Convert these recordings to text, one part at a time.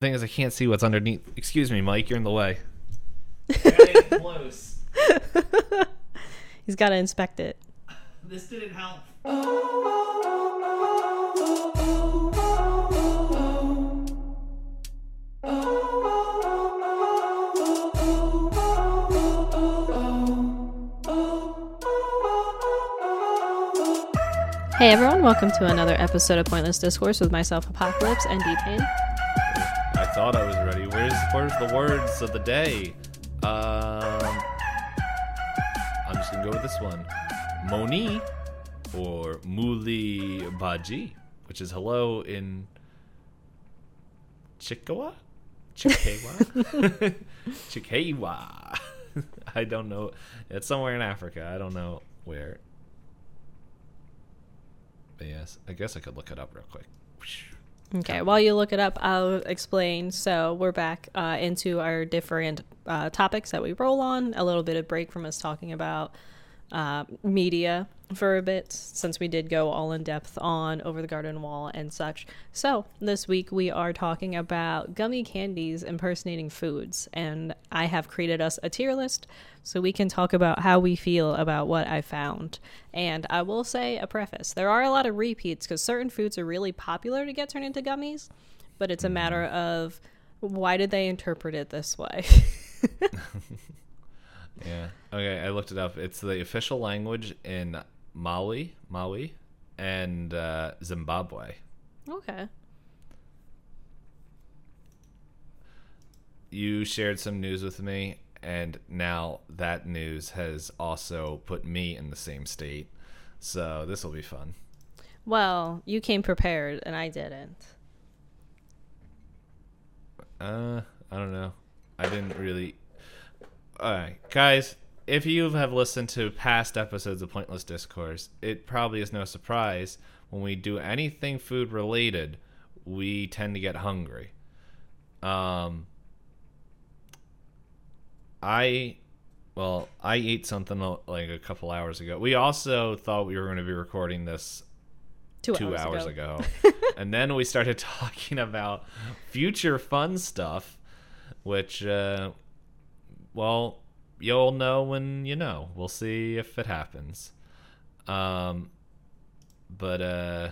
thing is, I can't see what's underneath. Excuse me, Mike. You're in the way. close. He's got to inspect it. This didn't help. Hey everyone, welcome to another episode of Pointless Discourse with myself, Apocalypse, and D-Pain. I thought I was ready. Where's where's the words of the day? Um, I'm just gonna go with this one. Moni or Muli Baji, which is hello in Chikawa? Chikawa? Chikawa. I don't know. It's somewhere in Africa. I don't know where. But yes, I guess I could look it up real quick. Okay, while you look it up, I'll explain. So we're back uh, into our different uh, topics that we roll on. A little bit of break from us talking about uh, media for a bit, since we did go all in depth on Over the Garden Wall and such. So this week we are talking about gummy candies impersonating foods, and I have created us a tier list so we can talk about how we feel about what I found. And I will say a preface: there are a lot of repeats because certain foods are really popular to get turned into gummies, but it's a matter of why did they interpret it this way. Yeah. Okay, I looked it up. It's the official language in Mali, Maui, and uh, Zimbabwe. okay. You shared some news with me, and now that news has also put me in the same state. So this will be fun. Well, you came prepared and I didn't. Uh, I don't know. I didn't really. All right, guys. If you have listened to past episodes of Pointless Discourse, it probably is no surprise when we do anything food related, we tend to get hungry. Um, I, well, I ate something uh, like a couple hours ago. We also thought we were going to be recording this Two, two hours, hours, ago. ago. and then we started talking about future fun stuff, which, uh, well, you'll know when you know. We'll see if it happens. Um, but uh,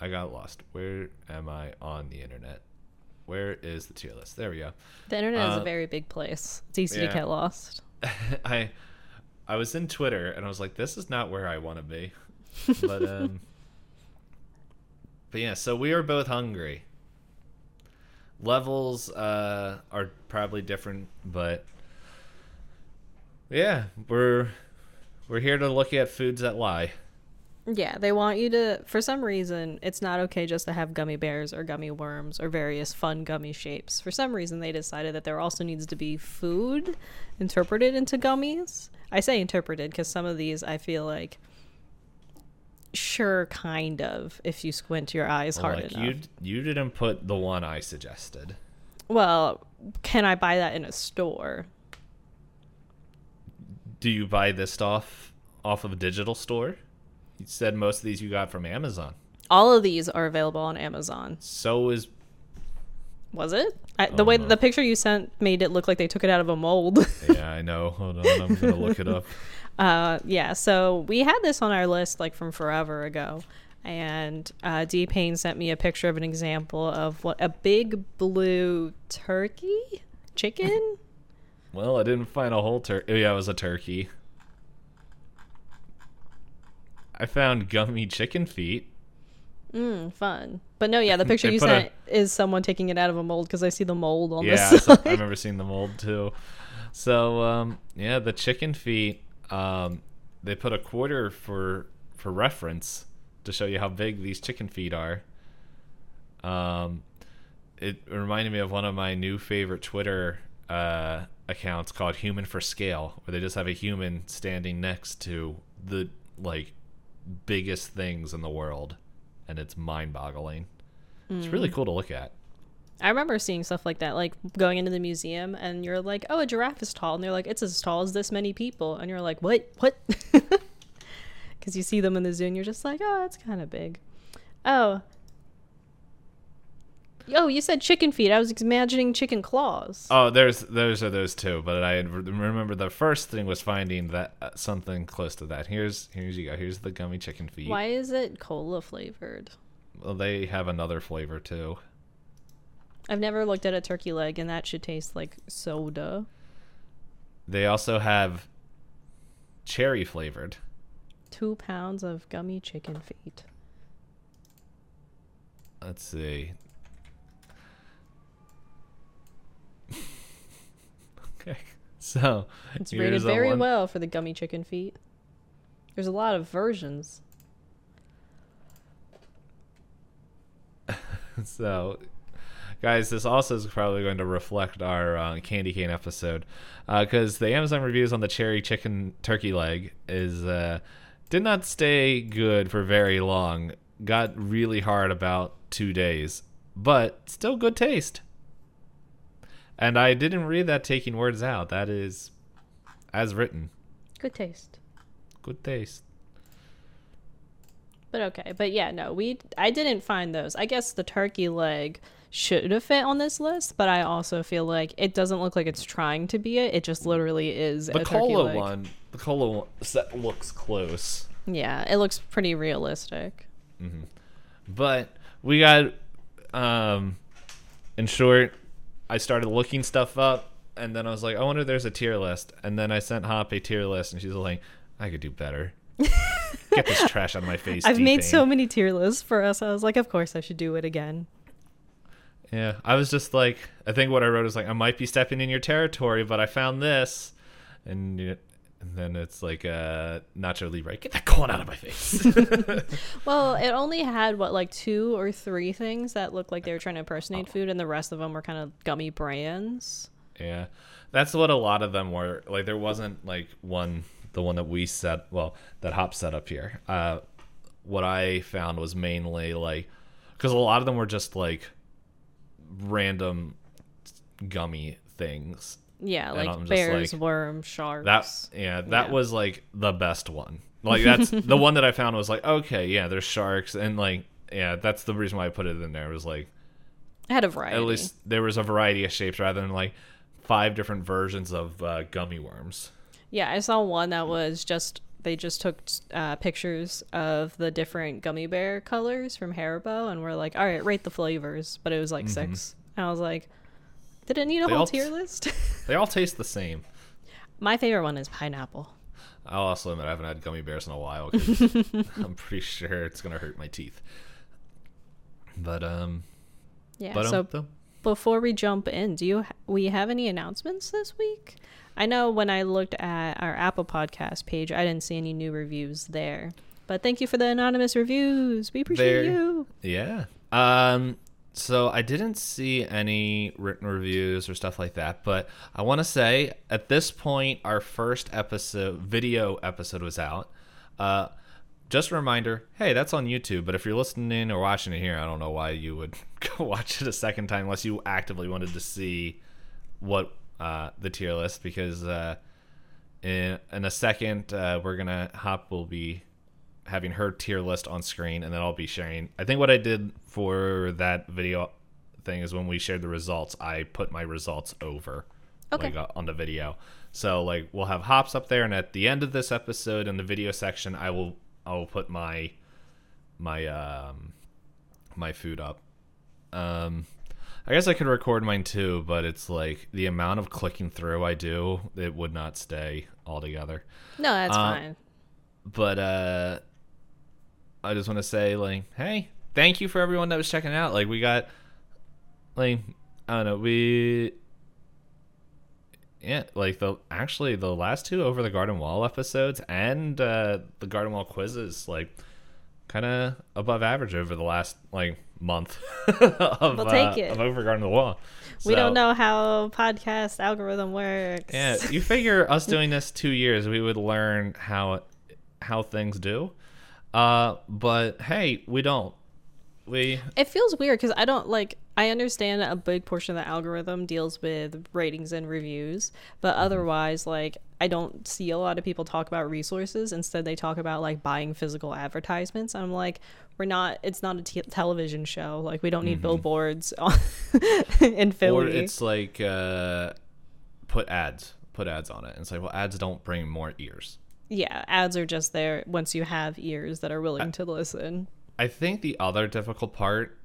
I got lost. Where am I on the internet? Where is the tier list? There we go. The internet is Uh, a very big place. It's easy to get lost. I I was in Twitter and I was like, this is not where I want to be. But um But yeah, so we are both hungry. Levels uh are probably different, but yeah, we're we're here to look at foods that lie. Yeah, they want you to. For some reason, it's not okay just to have gummy bears or gummy worms or various fun gummy shapes. For some reason, they decided that there also needs to be food interpreted into gummies. I say interpreted because some of these I feel like, sure, kind of, if you squint your eyes hard like enough. you you didn't put the one I suggested. Well, can I buy that in a store? Do you buy this stuff off of a digital store? You said most of these you got from Amazon. All of these are available on Amazon. So is Was it? I, the Oh, way no. the picture you sent made it look like they took it out of a mold. yeah, I know. Hold on, I'm gonna look it up. uh, yeah, so we had this on our list like from forever ago. And uh, D-Pain sent me a picture of an example of what a big blue turkey chicken. Well, I didn't find a whole turkey. Yeah, it was a turkey. I found gummy chicken feet. mm, fun. But no, yeah, the picture you put a- sent is someone taking it out of a mold because I see the mold on Yeah, I, the saw- side. I remember seeing the mold too. So, um, yeah, the chicken feet. Um, they put a quarter for for reference to show you how big these chicken feet are. Um, it reminded me of one of my new favorite Twitter uh, accounts called Human for Scale, where they just have a human standing next to the like biggest things in the world, and it's mind-boggling. It's really cool to look at. I remember seeing stuff like that, like going into the museum and you're like, oh, a giraffe is tall. And they're like, it's as tall as this many people. And you're like, what? What? Because you see them in the zoo and you're just like, oh, that's kind of big. Oh. Oh, you said chicken feet. I was imagining chicken claws. Oh, there's those are those two, but I remember the first thing was finding that uh, something close to that. Here's here's you go. Here's the gummy chicken feet. Why is it cola flavored? Well, they have another flavor too. I've never looked at a turkey leg, and that should taste like soda. They also have cherry flavored. Two pounds of gummy chicken feet. Let's see. okay. So it's rated very one. well for the gummy chicken feet. There's a lot of versions. so guys this also is probably going to reflect our uh, candy cane episode because uh, the amazon reviews on the cherry chicken turkey leg is uh, did not stay good for very long. Got really hard about two days but still good taste. And i didn't read that taking words out. That is as written. Good taste. Good taste. But okay. But yeah no we i didn't find those. I guess the turkey leg should have fit on this list, but I also feel like it doesn't look like it's trying to be it. It just literally is. The cola one, the cola one set looks close. Yeah, it looks pretty realistic. Mm-hmm. But we got, um, in short, I started looking stuff up, and then I was like, I wonder if there's a tier list. And then I sent Hop a tier list, and she's like, I could do better. Get this trash out of my face. I've made so many tier lists for us. I was like, of course I should do it again. Yeah, I was just like, I think what I wrote is like, I might be stepping in your territory, but I found this, and and then it's like, uh, Nacho Libre, get that corn out of my face. well, it only had what like two or three things that looked like they were trying to impersonate food, and the rest of them were kind of gummy brands. Yeah, that's what a lot of them were. Like, there wasn't like one, the one that we set, well, that Hop set up here. Uh, what I found was mainly like, because a lot of them were just like random gummy things. Yeah, like bears, like, worms, sharks. That yeah, that yeah. was like the best one. Like that's the one that I found was like okay, yeah, there's sharks and like yeah, that's the reason why I put it in there. Was like I had a variety. At least there was a variety of shapes rather than like five different versions of uh, gummy worms. Yeah, I saw one that was just they just took uh, pictures of the different gummy bear colors from Haribo and we're like, all right, rate the flavors. But it was like mm-hmm. six. And I was like, did it need a they whole tier list? they all taste the same. My favorite one is pineapple. I'll also admit I haven't had gummy bears in a while. I'm pretty sure it's gonna hurt my teeth. But um, yeah. But, um, so before we jump in, do you ha- we have any announcements this week? I know when I looked at our Apple Podcast page, I didn't see any new reviews there. But thank you for the anonymous reviews. We appreciate you. Yeah. Um so I didn't see any written reviews or stuff like that, but I want to say at this point our first episode video episode was out. Uh just a reminder, hey, that's on YouTube, but if you're listening or watching it here, I don't know why you would go watch it a second time unless you actively wanted to see what uh, the tier list because uh, in in a second uh, we're gonna hop will be having her tier list on screen and then I'll be sharing. I think what I did for that video thing is when we shared the results, I put my results over okay. like on the video. So like we'll have hops up there, and at the end of this episode in the video section, I will I will put my my um my food up. Um, I guess I could record mine too, but it's like the amount of clicking through I do, it would not stay altogether. No, that's uh, fine. But uh I just want to say like, hey, thank you for everyone that was checking out. Like we got like I don't know, we yeah, like the actually the last two over the Garden Wall episodes and uh the Garden Wall quizzes like kind of above average over the last like month of, we'll take uh, it. of the Wall. So, we don't know how podcast algorithm works. Yeah, you figure us doing this two years, we would learn how how things do. Uh, but hey, we don't. We. It feels weird because I don't like. I understand a big portion of the algorithm deals with ratings and reviews, but otherwise, like, I don't see a lot of people talk about resources. Instead, they talk about like buying physical advertisements. I'm like, we're not, it's not a t- television show. Like, we don't need billboards on- in Philly. Or it's like uh, put ads, put ads on it. And it's like, well, ads don't bring more ears. yeah, ads are just there once you have ears that are willing to listen. I think the other difficult part,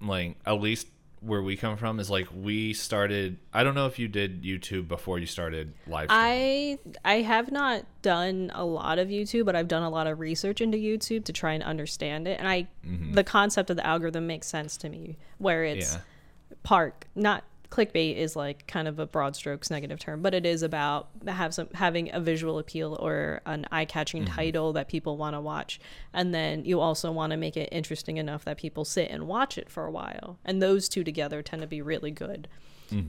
like at least where we come from, is like we started. I don't know if you did YouTube before you started live. streaming. I I have not done a lot of YouTube, but I've done a lot of research into YouTube to try and understand it. And I mm-hmm. the concept of the algorithm makes sense to me where it's Yeah. park not clickbait is like kind of a broad strokes negative term, but it is about have some having a visual appeal or an eye-catching title that people want to watch. And then you also want to make it interesting enough that people sit and watch it for a while. And those two together tend to be really good.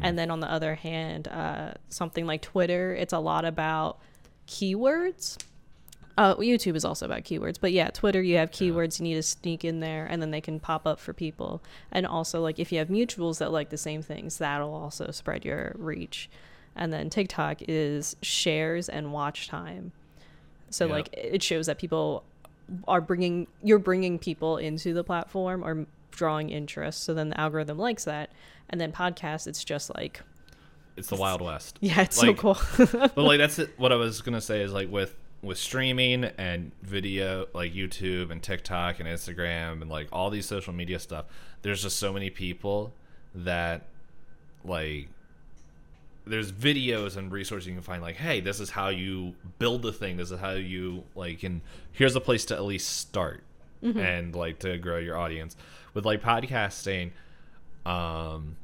And then on the other hand, uh, something like Twitter, it's a lot about keywords. Uh, YouTube is also about keywords, but yeah, Twitter, you have keywords you need to sneak in there, and then they can pop up for people. And also, like if you have mutuals that like the same things, that'll also spread your reach. And then TikTok is shares and watch time. So Yep. like it shows that people are bringing you're bringing people into the platform or drawing interest. So then the algorithm likes that. And then podcasts, it's just like It's the Wild West. yeah, it's Like- so cool. but like that's it, what I was gonna say is like with with streaming and video, like YouTube and TikTok and Instagram and like all these social media stuff. There's just so many people that like there's videos and resources you can find like hey this is how you build the thing this is how you like and here's a place to at least start and like to grow your audience with like podcasting um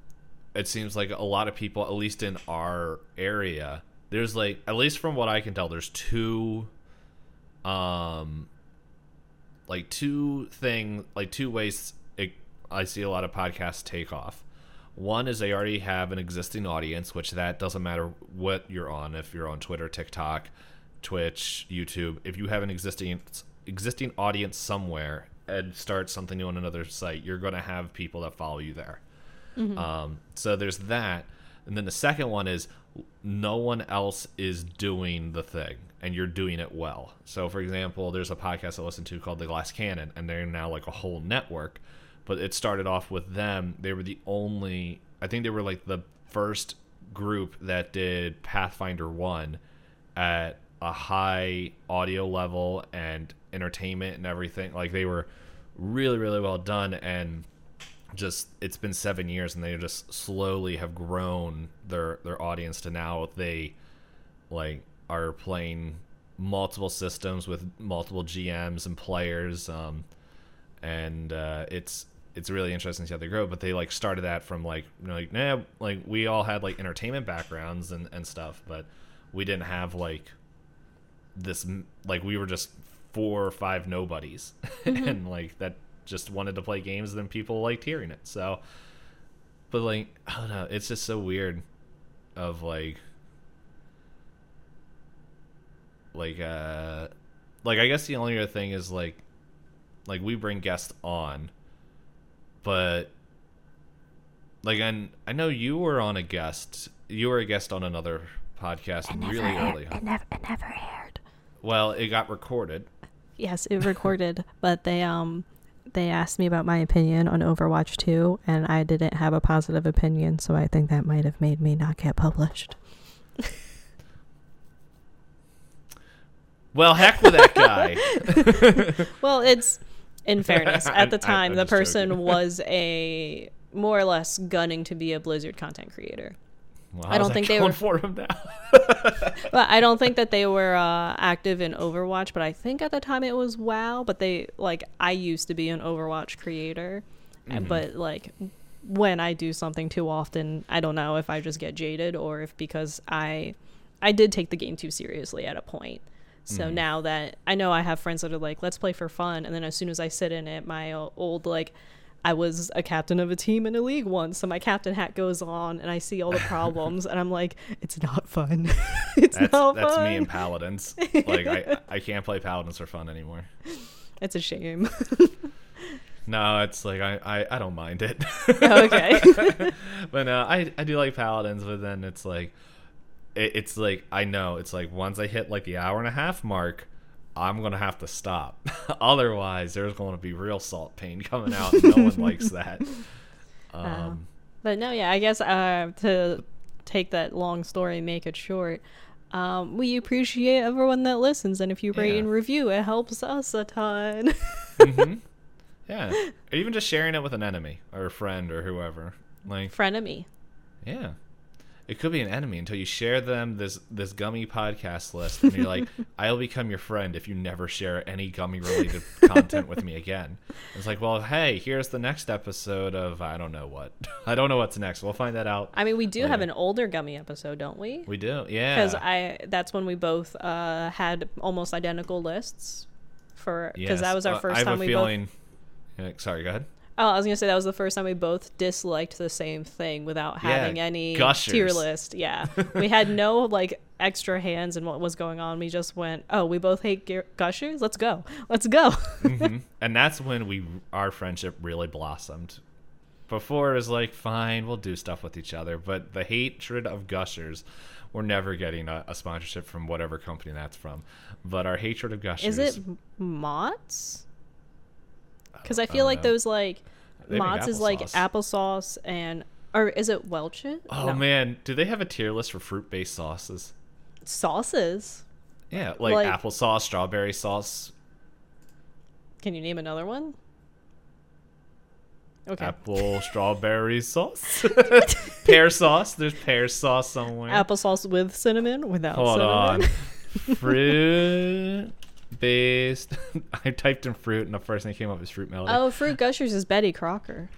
it seems like a lot of people at least in our area there's like at least from what i can tell there's two um like two thing like two ways it, i see a lot of podcasts take off. One is they already have an existing audience which that doesn't matter what you're on if you're on twitter tiktok twitch youtube if you have an existing existing audience somewhere and start something new on another site you're going to have people that follow you there. Um, so there's that, and then the second one is no one else is doing the thing, and you're doing it well. So, for example, there's a podcast I listen to called The Glass Cannon, and they're now like a whole network. But it started off with them. They were the only, I think they were like the first group that did Pathfinder 1 at a high audio level and entertainment and everything. Like they were really, really well done. And just it's been seven years and they just slowly have grown their their audience to now they like are playing multiple systems with multiple GMs and players um and uh it's it's really interesting to see how they grow but they like started that from like you know, like nah like we all had like entertainment backgrounds and and stuff but we didn't have like this like we were just four or five nobodies. And like that just wanted to play games and then people liked hearing it. So but like i don't know. It's just so weird of like like uh like i guess the only other thing is like like we bring guests on but like and i know you were on a guest you were a guest on another podcast really early It never, it never aired. well it got recorded. Yes, it recorded, but they um they asked me about my opinion on Overwatch 2 and I didn't have a positive opinion, so I think that might have made me not get published. well heck with that guy Well, it's in fairness, at the time I'm the person was a more or less gunning to be a Blizzard content creator. Well, I don't think they were- for him now But I don't think that they were uh, active in Overwatch, but I think at the time it was WoW, but they like I used to be an Overwatch creator, Mm-hmm. but like when I do something too often, I don't know if I just get jaded or if because I I did take the game too seriously at a point. So Mm-hmm. now that I know I have friends that are like, let's play for fun, and then as soon as I sit in it, my old like. I was a captain of a team in a league once, so my captain hat goes on, and I see all the problems, and I'm like, "It's not fun. it's that's, not that's fun. That's me and paladins like I, I can't play paladins for fun anymore It's a shame. No, it's like I, I, I don't mind it. Oh, okay. but no, I I do like paladins, but then it's like it, it's like I know it's like once I hit like the hour and a half mark, I'm gonna have to stop. Otherwise, there's going to be real salt pain coming out. No one likes that. Um, But no, yeah, I guess uh, to take that long story, and make it short. Um, we appreciate everyone that listens, and if you rate Yeah. and review, it helps us a ton. mhm. Yeah, or even just sharing it with an enemy or a friend or whoever. Like, Frenemy. yeah, it could be an enemy until you share them this this gummy podcast list, and you're like, I'll become your friend if you never share any gummy related content with me again. It's like, well, hey, here's the next episode of I don't know what. I don't know what's next. We'll find that out. I mean, we do have an older gummy episode, don't we? We do, yeah. Because I that's when we both uh, had almost identical lists for because that was our Uh, first I have time a we feeling. Yeah, sorry, go ahead. Oh, I was gonna say that was the first time we both disliked the same thing without Yeah, having any gushers. tier list. Yeah, we had no like extra hands in what was going on. We just went, oh, we both hate gu- gushers. Let's go. Let's go. hmm And that's when we our friendship really blossomed. Before it was like, fine, we'll do stuff with each other, but the hatred of gushers, we're never getting a, a sponsorship from whatever company that's from. But our hatred of gushers, Is it Mott's? Because I don't feel like know. those like They Mott's is like applesauce. and or is it Welch's? Oh No. man, do they have a tier list for fruit-based sauces? sauces. Yeah, like, Like- applesauce, strawberry sauce, Can you name another one? Okay. apple strawberry sauce, pear sauce. There's pear sauce somewhere. Applesauce with cinnamon, without Hold cinnamon. on. fruit based. I typed in fruit, and the first thing that came up is fruit melody. Oh, Fruit Gushers is Betty Crocker.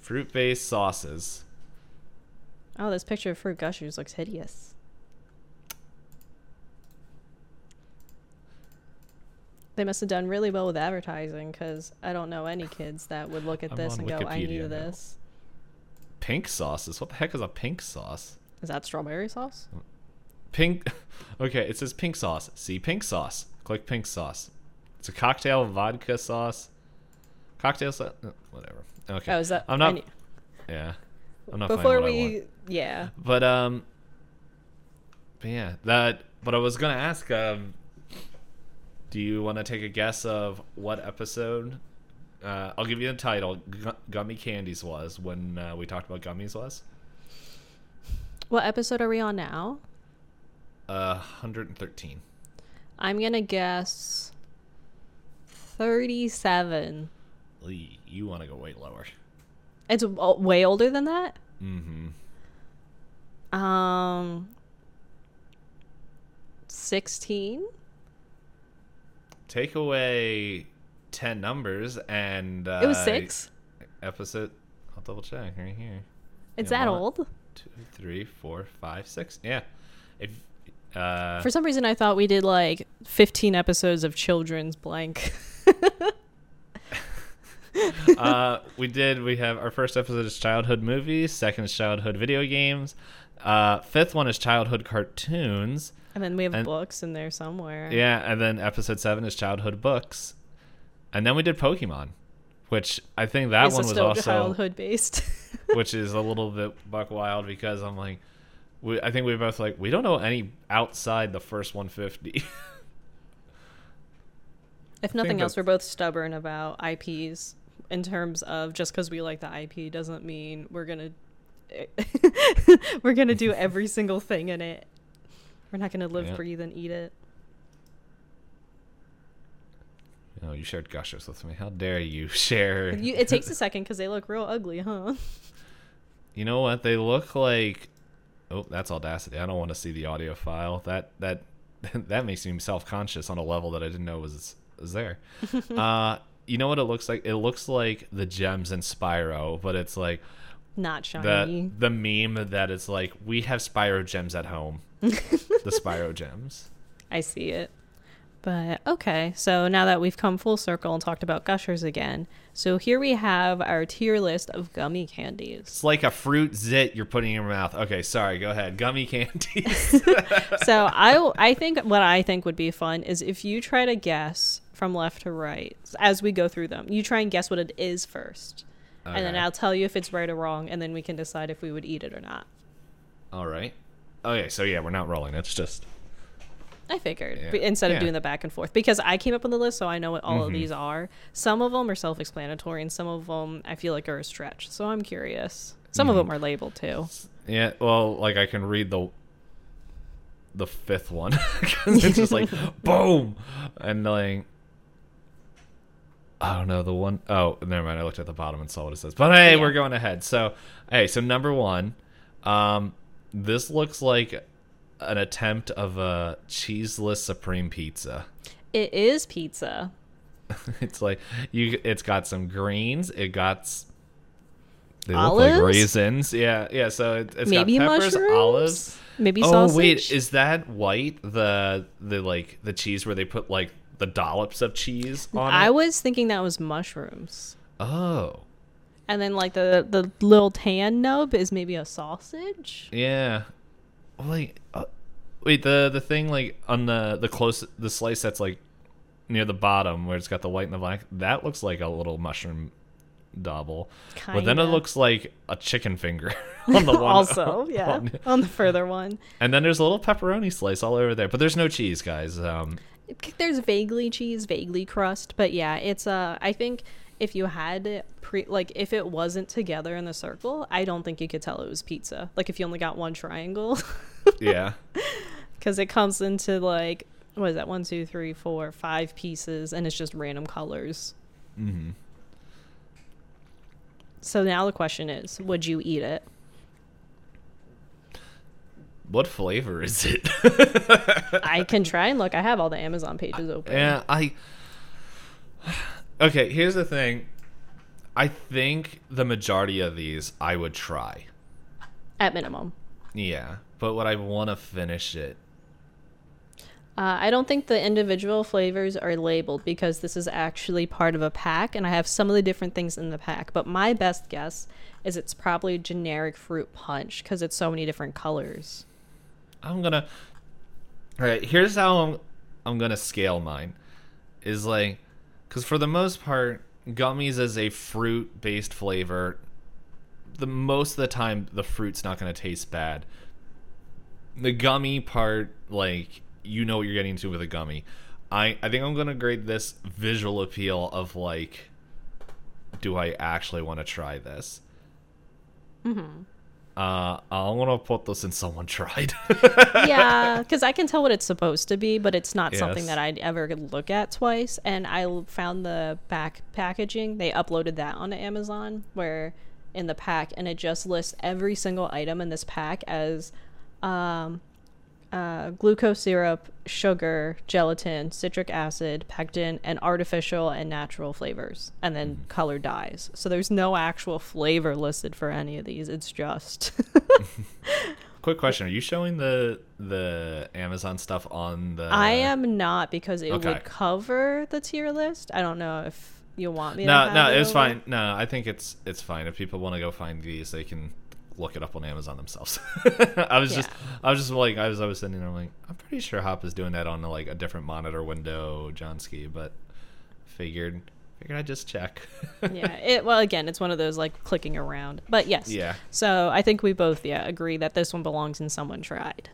Fruit based sauces. Oh, this picture of Fruit Gushers looks hideous. They must have done really well with advertising because I don't know any kids that would look at this and go, I Wikipedia need now. this. Pink sauces. What the heck is a pink sauce? Is that strawberry sauce? Pink. Okay, it says pink sauce. See pink sauce. Click pink sauce. It's a cocktail vodka sauce. Cocktail sauce. Whatever. Okay. Oh, is that? I'm not. need- Yeah. I'm not. before finding what I want. we, yeah. But um, but yeah, that. But I was gonna ask. Um, do you want to take a guess of what episode? Uh, I'll give you the title. Gu- Gummy Candies was when uh, we talked about gummies was. What episode are we on now? Uh, 113. I'm gonna guess thirty-seven. Lee, you want to go way lower? It's way older than that. Mm-hmm. Um, sixteen. Take away ten numbers and uh, it was six. episode. I'll double check right here. It's Yeah, that one, old. Two, three, four, five, six. Yeah. If uh, For some reason, I thought we did like 15 episodes of children's blank. uh, we did. We have our first episode is childhood movies. Second is childhood video games. Uh, fifth one is childhood cartoons. and then we have And- books in there somewhere. Yeah, and then episode seven is childhood books. And then we did Pokemon, which I think that it one was also, childhood based? which is a little bit buck wild because I'm like, we, I think we were both like, we don't know any outside the first 150. if nothing else, we're both stubborn about IPs in terms of just because we like the IP doesn't mean we're gonna we're gonna do every single thing in it. We're not gonna live, Yeah. breathe, and eat it. oh, you shared gushers with me. How dare you share? You, it takes a second because they look real ugly, huh? You know what? They look like. Oh, that's Audacity. I don't want to see the audio file. That that that makes me self conscious on a level that I didn't know was was there. uh, you know what it looks like? It looks like the gems in Spyro, but it's like Not the shiny. the meme that it's like we have Spyro gems at home. the Spyro gems. I see it. But okay, so now that we've come full circle and talked about gushers again, so here we have our tier list of gummy candies. It's like a fruit zit you're putting in your mouth. Okay, sorry. Go ahead. Gummy candies. so I I think what I think would be fun is if you try to guess from left to right as we go through them. You try and guess what it is first. And then I'll tell you if it's right or wrong, and then we can decide if we would eat it or not. All right. Okay, so yeah, we're not rolling. It's just I figured Yeah. instead Yeah. of doing the back and forth because I came up with the list, so I know what all of Mhm. these are. Some of them are self-explanatory, and some of them I feel like are a stretch. So I'm curious. Some Mhm. of them are labeled too. yeah. Well, like I can read the the fifth one 'Cause it's just like boom, and like I don't know the one oh never mind. I looked at the bottom and saw what it says. But hey, Yeah. we're going ahead. So hey, so number one, um, this looks like an attempt of a cheeseless supreme pizza. It is pizza. it's like you. It's got some greens. It got. They look Olives? like raisins. Yeah, yeah. So it, it's Maybe got peppers, mushrooms. olives. Maybe Oh sausage. wait, is that white? The the like the cheese where they put like the dollops of cheese on I it. was thinking that was mushrooms. oh And then like the the little tan nub is maybe a sausage. yeah. Wait, uh, wait. The the thing like on the the close the slice that's like near the bottom where it's got the white and the black. That looks like a little mushroom double. But then it looks like a chicken finger on the one. also, yeah, on- on the further one. and then there's a little pepperoni slice all over there, but there's no cheese, guys. Um, There's vaguely cheese, vaguely crust, but yeah, it's uh I think if you had pre like if it wasn't together in the circle, I don't think you could tell it was pizza. Like if you only got one triangle, yeah, because it comes into like what is that? One, two, three, four, five pieces, and it's just random colors. hmm So now the question is, would you eat it? what flavor is it? I can try and look. I have all the Amazon pages open. yeah, I. Okay, here's the thing. I think the majority of these I would try. At minimum. Yeah, but would I want to finish it? Uh, I don't think the individual flavors are labeled because this is actually part of a pack, and I have some of the different things in the pack. But my best guess is it's probably generic fruit punch because it's so many different colors. I'm gonna. All right, here's how I'm, I'm gonna scale mine. Is like, because for the most part, gummies is a fruit-based flavor. The most of the time, the fruit's not gonna taste bad. The gummy part, like you know what you're getting into with a gummy. I I think I'm gonna grade this visual appeal of like, do I actually want to try this? Mm-hmm. Uh, I want to put this in someone tried. yeah, because I can tell what it's supposed to be, but it's not something that I'd ever look at twice. And I found the back packaging; they uploaded that onto Amazon, where in the pack, and it just lists every single item in this pack as um, uh, glucose syrup, sugar, gelatin, citric acid, pectin, and artificial and natural flavors, and then color dyes. So there's no actual flavor listed for any of these. It's just Quick question: Are you showing the the Amazon stuff on the? I am not because it okay. would cover the tier list. I don't know if you want me. to No, no, it it's over. fine. No, I think it's it's fine. If people want to go find these, they can look it up on Amazon themselves. I was just, I was just like, I was, I was sitting there, like, I'm pretty sure Hop is doing that on like a different monitor window, Johnsky, but figured, figured I'd just check. yeah. It well again, it's one of those like clicking around. But yes. Yeah. So I think we both yeah agree that this one belongs in someone tried.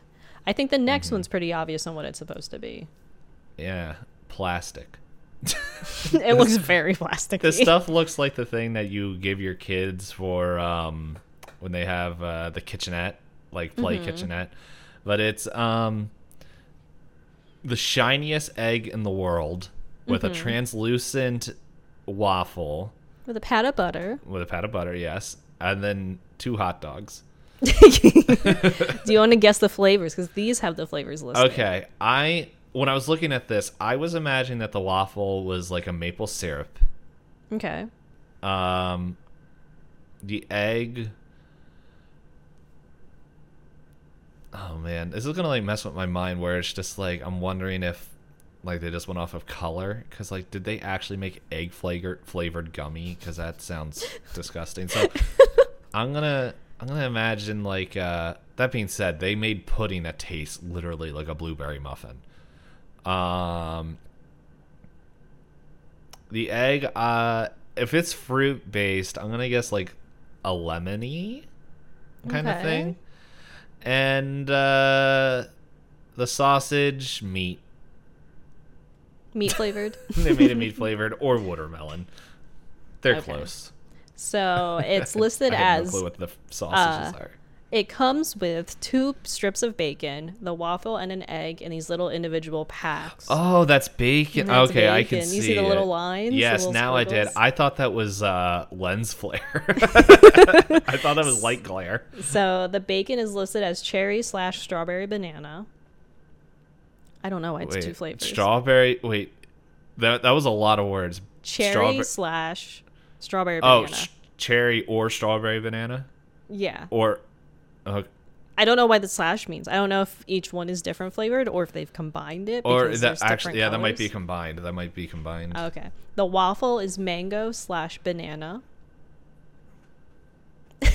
I think the next Mm-hmm. one's pretty obvious on what it's supposed to be. yeah, plastic. it looks very plastic. This stuff looks like the thing that you give your kids for um, when they have uh, the kitchenette, like play kitchenette. But it's um, the shiniest egg in the world with a translucent waffle with a pat of butter. with a pat of butter, yes, and then two hot dogs. Do you want to guess the flavors? Because these have the flavors listed. Okay, I when I was looking at this, I was imagining that the waffle was like a maple syrup. Okay. Um, the egg. Oh man, this is gonna like mess with my mind. Where it's just like I'm wondering if like they just went off of color because like did they actually make egg flavored flavored gummy? Because that sounds disgusting. So I'm gonna I'm gonna imagine like uh, that being said, they made pudding that tastes literally like a blueberry muffin. Um, the egg, uh, if it's fruit based, I'm gonna guess like a lemony kind of thing. And uh, the sausage, meat. Meat flavored. they made it meat flavored or watermelon. They're Okay. close. So it's listed I have no as clue what the sausages uh, are. It comes with two strips of bacon, the waffle, and an egg in these little individual packs. Oh, that's bacon. That's okay, I can bacon. see. You see the it. little lines, Yes, little now I did. I thought that was uh, lens flare. I thought that was light glare. So the bacon is listed as cherry slash strawberry banana. I don't know why it's two Wait, flavors. strawberry. Wait, that that was a lot of words. cherry slash strawberry Oh, banana. sh- cherry or strawberry banana yeah. or. Uh, I don't know why the slash means. I don't know if each one is different flavored or if they've combined it. or that actually, yeah, that might be combined. That might be combined. Okay. The waffle is mango slash banana. okay.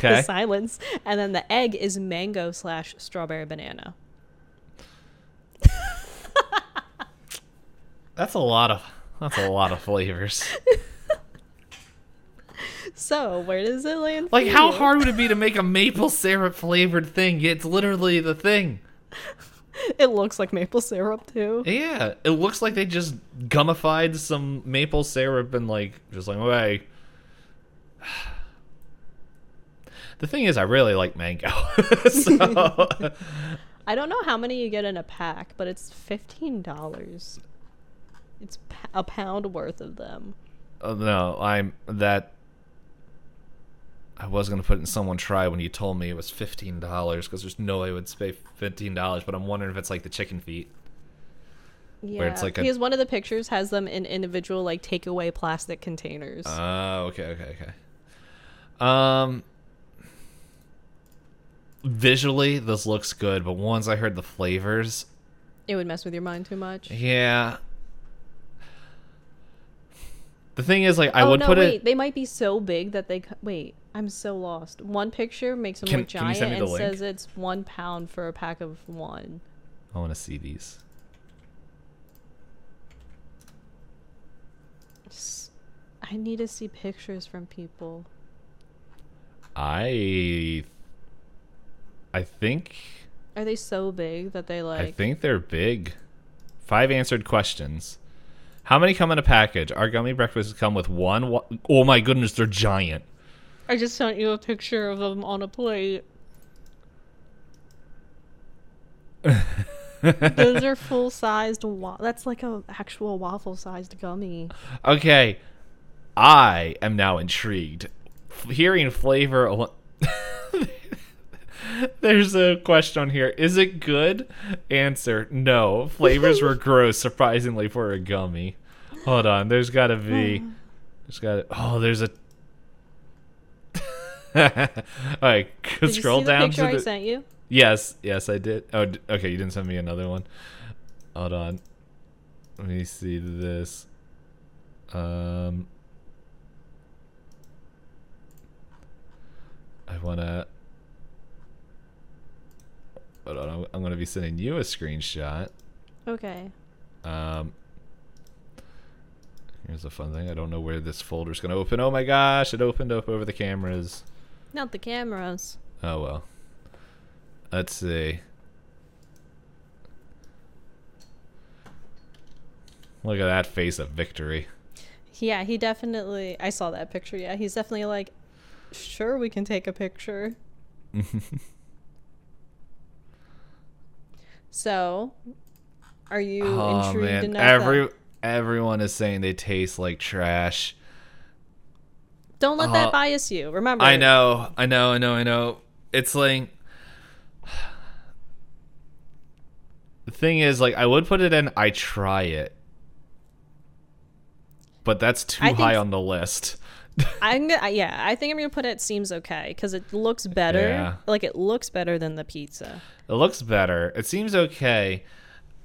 The silence. And then the egg is mango slash strawberry banana. That's a lot of. That's a lot of flavors. So where does it land? Like, how you? hard would it be to make a maple syrup flavored thing? It's literally the thing. It looks like maple syrup too. Yeah, it looks like they just gummified some maple syrup and like just like okay. The thing is, I really like mango, so I don't know how many you get in a pack, but it's fifteen dollars. It's a pound worth of them. Uh, no, I'm that. I was gonna put it in someone try when you told me it was fifteen dollars because there's no way I would pay fifteen dollars. But I'm wondering if it's like the chicken feet. Yeah, Where it's like a- because one of the pictures has them in individual like takeaway plastic containers. Oh, okay, okay, okay. Um, visually, this looks good, but once I heard the flavors, it would mess with your mind too much. yeah. The thing is, like, I oh would no, put wait, it. they might be so big that they. Wait, I'm so lost. One picture makes them Can- look giant send me the and link? says it's one pound for a pack of one. I want to see these. I need to see pictures from people. I. I think. Are they so big that they like? I think they're big. Five answered questions. How many come in a package? Our gummy breakfasts come with one. Oh my goodness, they're giant. I just sent you a picture of them on a plate. Those are full sized. Wa- that's like a actual waffle sized gummy. Okay, I am now intrigued. F- hearing flavor. alo- There's a question on here. Is it good? Answer: No. Flavors were gross, surprisingly for a gummy. Hold on. There's got to be. There's got. to Oh, there's a. All right, Did scroll you see the down picture to I sent you? Yes, yes, I did. Oh, d- okay. You didn't send me another one. Hold on. Let me see this. Um, I wanna. Hold on. I'm, I'm gonna be sending you a screenshot. Okay. Um. Here's a fun thing. I don't know where this folder's gonna open. Oh my gosh! It opened up over the cameras. Not the cameras. Oh well. Let's see. Look at that face of victory. Yeah, he definitely. I saw that picture. Yeah, he's definitely like, sure, we can take a picture. so, are you oh intrigued man, enough? every that- everyone is saying they taste like trash. Don't let uh, that bias you. Remember, I know, I know, I know, I know. It's like the thing is, like, I would put it in. I try it, but that's too I high on the list. I'm gonna, yeah, I think I'm gonna put it seems okay because it looks better. Yeah. Like it looks better than the pizza. It looks better. It seems okay.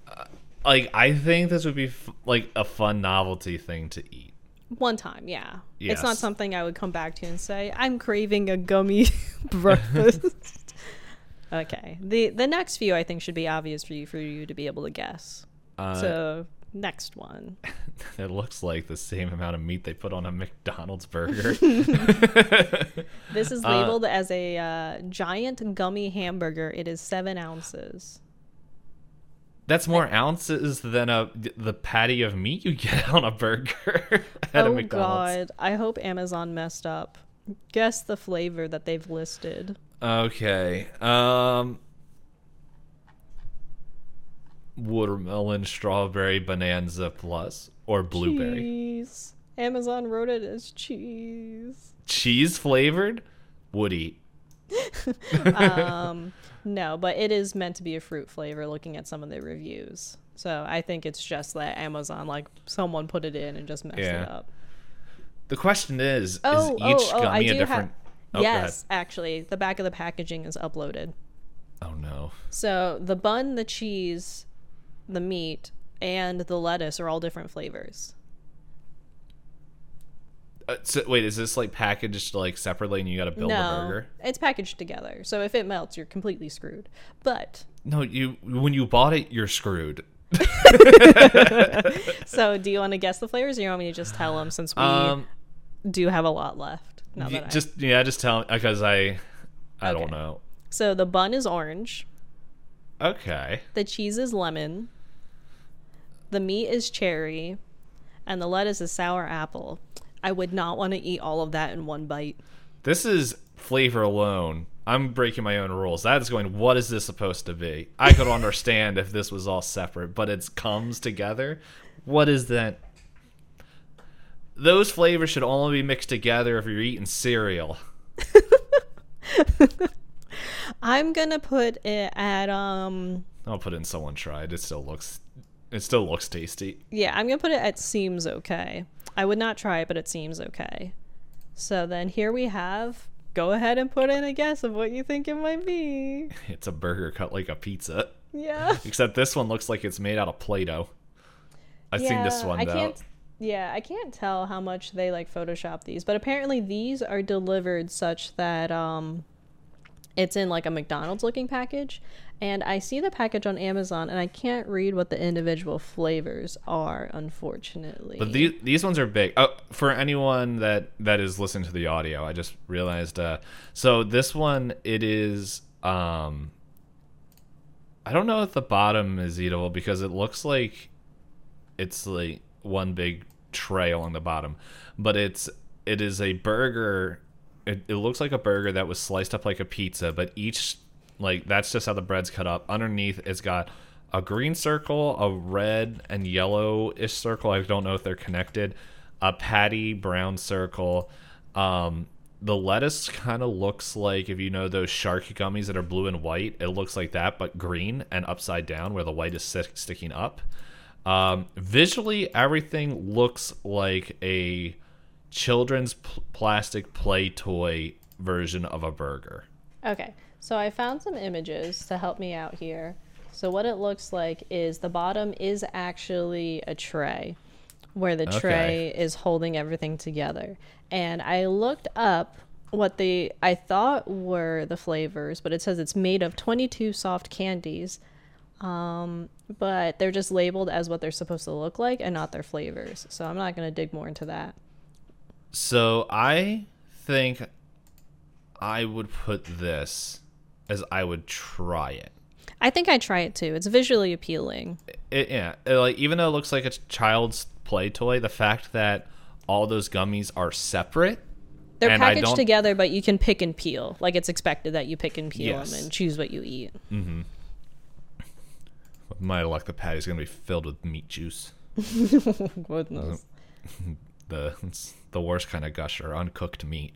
Uh, like I think this would be f- like a fun novelty thing to eat. One time, yeah. It's not something I would come back to and say I'm craving a gummy breakfast. okay. the The next few I think should be obvious for you for you to be able to guess. Uh, so Next one. It looks like the same amount of meat they put on a McDonald's burger. This is Uh, labeled as a uh, giant gummy hamburger. It is seven ounces. That's more ounces than a the patty of meat you get on a burger at a oh McDonald's. God! I hope Amazon messed up. Guess the flavor that they've listed. Okay. Um watermelon, strawberry, bonanza plus or blueberry. Cheese. Amazon wrote it as cheese. Cheese flavored? Would eat. um, no, but it is meant to be a fruit flavor. Looking at some of the reviews, so I think it's just that Amazon, like someone put it in and just messed Yeah. it up. The question is, Oh, is oh, each oh! gummy I a do different have. Oh, yes, actually, the back of the packaging is uploaded. Oh no. So the bun, the cheese, the meat, and the lettuce are all different flavors. Uh, so, wait, is this like packaged like separately and you got to build no, burger? it's packaged together. So if it melts, you're completely screwed. But No, you when you bought it, you're screwed. so do you want to guess the flavors, or you want me to just tell them since we Um, do have a lot left? Now that I- just yeah, just tell because I, I don't know. so the bun is orange, Okay. the cheese is lemon, the meat is cherry, and the lettuce is sour apple. I would not want to eat all of that in one bite. This is flavor alone. I'm breaking my own rules. That is going. What is this supposed to be? I could understand if this was all separate, but it comes together. What is that? Those flavors should only be mixed together if you're eating cereal. I'm gonna put it at um I'll put in someone tried. It still looks, it still looks tasty. Yeah, I'm gonna put it at seems okay. I would not try it, but it seems okay. So then here we have. Go ahead and put in a guess of what you think it might be. It's a burger cut like a pizza, Yeah. except this one looks like it's made out of Play-Doh. I've seen this one I though. can't. Yeah, I can't tell how much they like Photoshop these, but apparently these are delivered such that um, it's in like a McDonald's looking package, and I see the package on Amazon, and I can't read what the individual flavors are, unfortunately. But these these ones are big. Oh, for anyone that that is listening to the audio, I just realized. Uh, so this one, it is. Um, I don't know if the bottom is eatable because it looks like it's like one big tray along the bottom, but it's it is a burger. It, it looks like a burger that was sliced up like a pizza, but each like that's just how the bread's cut up. Underneath, it's got a green circle, a red and yellow-ish circle. I don't know if they're connected. A patty brown circle. Um, the lettuce kind of looks like if you know those shark gummies that are blue and white. It looks like that, but green and upside down, where the white is stick- sticking up. Um, visually, everything looks like a children's pl- plastic play toy version of a burger. Okay, so I found some images to help me out here. So what it looks like is the bottom is actually a tray where the Okay. tray is holding everything together. And I looked up what the I thought were the flavors, but it says it's made of 22 soft candies. Um, but they're just labeled as what they're supposed to look like and not their flavors. So I'm not going to dig more into that. So I think I would put this as I would try it. I think I try it too. It's visually appealing. it yeah, it, like even though it looks like a child's play toy, the fact that all those gummies are separate. They're packaged together, but you can pick and peel. Like it's expected that you pick and peel Yes. them and choose what you eat. With my luck, the patty's gonna be filled with meat juice. Goodness. the the worst kind of gusher, uncooked meat.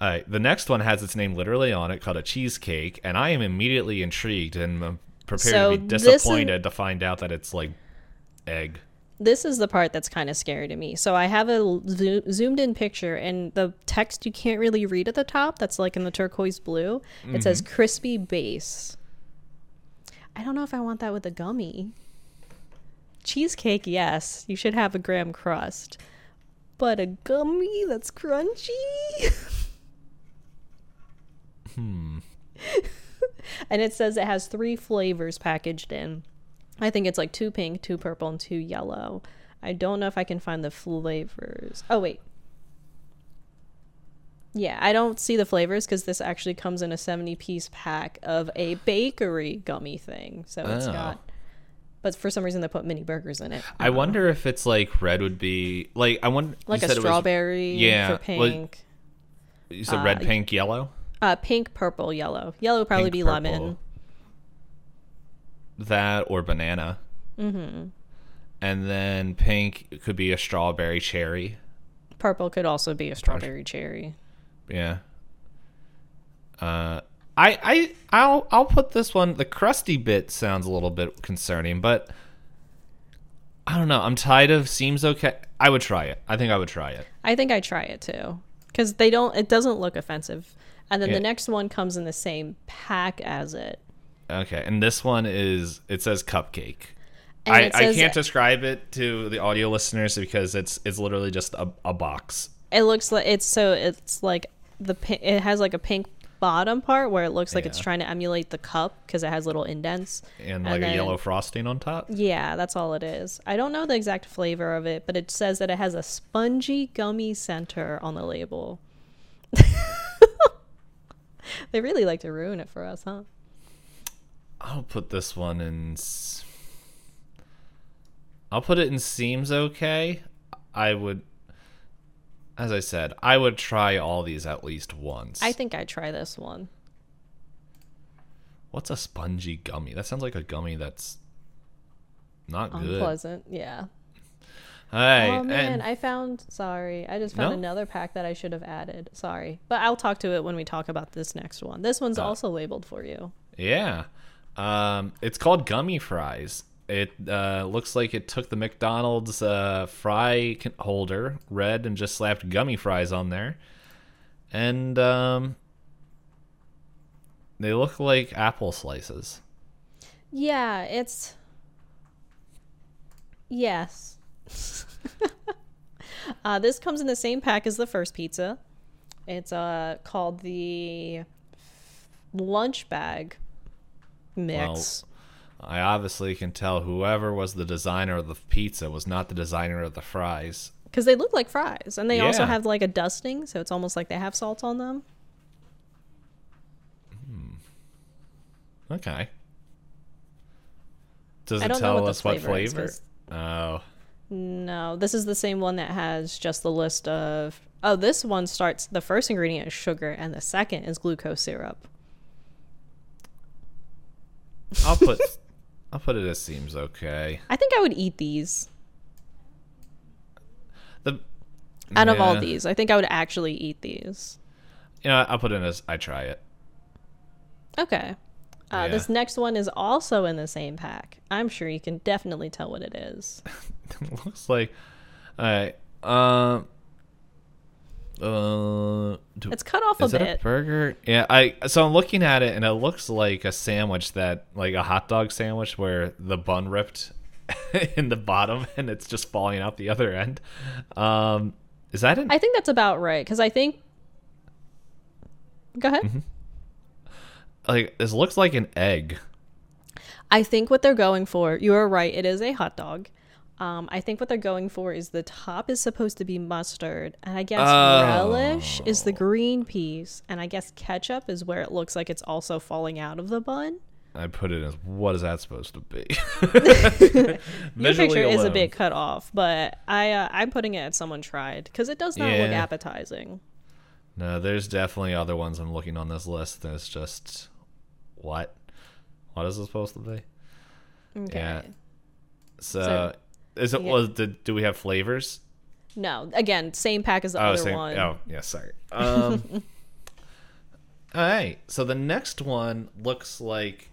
Right, the next one has its name literally on it, called a cheesecake, and I am immediately intrigued and prepared So to be this is- disappointed to find out that it's like egg. This is the part that's kind of scary to me. So I have a zo- zoomed in picture, and the text you can't really read at the top. That's like in the turquoise blue. It says Mm-hmm. crispy base. I don't know if I want that with a gummy. Cheesecake, yes, you should have a graham crust, but a gummy that's crunchy. Hmm. and it says it has three flavors packaged in I think it's like two pink, two purple, and two yellow. I don't know if I can find the flavors. Oh wait. Yeah, I don't see the flavors because this actually comes in a 70 piece pack of a bakery gummy thing. So it's Oh. got. But for some reason, they put mini burgers in it. I wonder if it's like red would be like I wonder Like a said it was- strawberry yeah, for well, pink. you said red, uh, pink, yellow. Uh, pink, purple, yellow. Yellow would probably Pink, be purple. lemon. That or banana. Mm-hmm. And then pink could be a strawberry cherry. Purple could also be a strawberry cherry. Yeah. Uh, I I I'll I'll put this one. The crusty bit sounds a little bit concerning, but I don't know. I'm tired of seems okay. I would try it. I think I would try it. I think I try it too because they don't. It doesn't look offensive. And then Yeah. the next one comes in the same pack as it. Okay, and this one is it says cupcake. And I, it I can't describe it to the audio listeners because it's it's literally just a, a box. It looks like it's so it's like the it has like a pink bottom part where it looks like it's trying to emulate the cup because it has little indents. and like then- a yellow frosting on top. Yeah, that's all it is. I don't know the exact flavor of it, but it says that it has a spongy gummy center on the label. they really like to ruin it for us, huh? I'll put this one in. I'll put it in seems okay. I would, as I said, I would try all these at least once. I think I'd try this one. What's a spongy gummy? That sounds like a gummy that's not good. Unpleasant, yeah. Oh man, and I found. Sorry, I just found No? another pack that I should have added. Sorry, but I'll talk to it when we talk about this next one. This one's Uh, also labeled for you. yeah, um, it's called gummy fries. It uh, looks like it took the McDonald's uh, fry holder, red, and just slapped gummy fries on there, and um, they look like apple slices. Yeah, it's. Yes. uh, this comes in the same pack as the first pizza. It's uh called the lunch bag mix. I obviously can tell whoever was the designer of the pizza was not the designer of the fries. Because they look like fries, and they also have like a dusting, so it's almost like they have salt on them. Hmm. Okay. Does it tell what us what flavor is, Oh, No, this is the same one that has just the list of. Oh, this one starts. The first ingredient is sugar, and the second is glucose syrup. I'll put I'll put it as seems okay. I think I would eat these. The Out of all these, I think I would actually eat these. you know, I'll put it as I try it. Okay. Uh, Yeah. This next one is also in the same pack. I'm sure you can definitely tell what it is. it looks like, all right. Um. Uh, do, It's cut off a bit. a burger? Yeah, I so I'm looking at it and it looks like a sandwich that like a hot dog sandwich where the bun ripped in the bottom and it's just falling out the other end. Um, is that an I think that's about right because I think. Go ahead. Mm-hmm. like this looks like an egg? I think what they're going for, you are right, it is a hot dog. Um, I think what they're going for is the top is supposed to be mustard, and I guess Oh. relish is the green piece, and I guess ketchup is where it looks like it's also falling out of the bun. I put it as what is that supposed to be? Your picture is a bit cut off, but I uh, I'm putting it at someone tried because it does not look appetizing. No, there's definitely other ones I'm looking on this list. That's just what? What is it supposed to be? Okay. Yeah. So, So- is it yeah. was the, do we have flavors? No, again, same pack as the Oh, other same. one. Oh, yeah. Sorry. Um. all right. So the next one looks like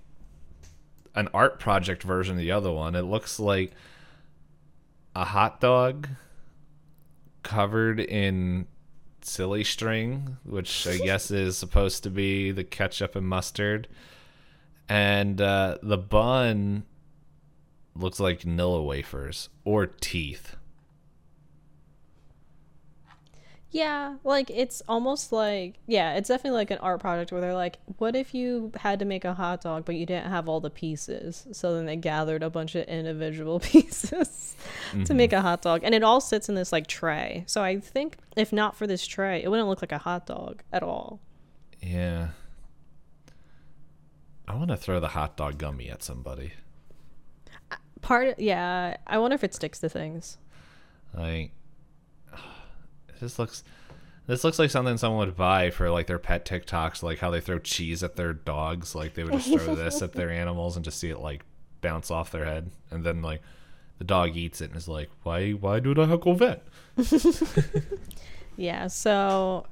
an art project version of the other one. It looks like a hot dog covered in silly string, which I guess is supposed to be the ketchup and mustard. And uh, the bun looks like Nilla wafers or teeth. Yeah, like it's almost like yeah, it's definitely like an art project where they're like, what if you had to make a hot dog but you didn't have all the pieces? So then they gathered a bunch of individual pieces to mm-hmm. make a hot dog, and it all sits in this like tray. So I think if not for this tray, it wouldn't look like a hot dog at all. Yeah. I want to throw the hot dog gummy at somebody. Part yeah, I wonder if it sticks to things. Like, this looks. This looks like something someone would buy for like their pet TikToks, like how they throw cheese at their dogs. Like they would just throw this at their animals and just see it like bounce off their head, and then like the dog eats it and is like, "Why? Why do I go vet?" Yeah, so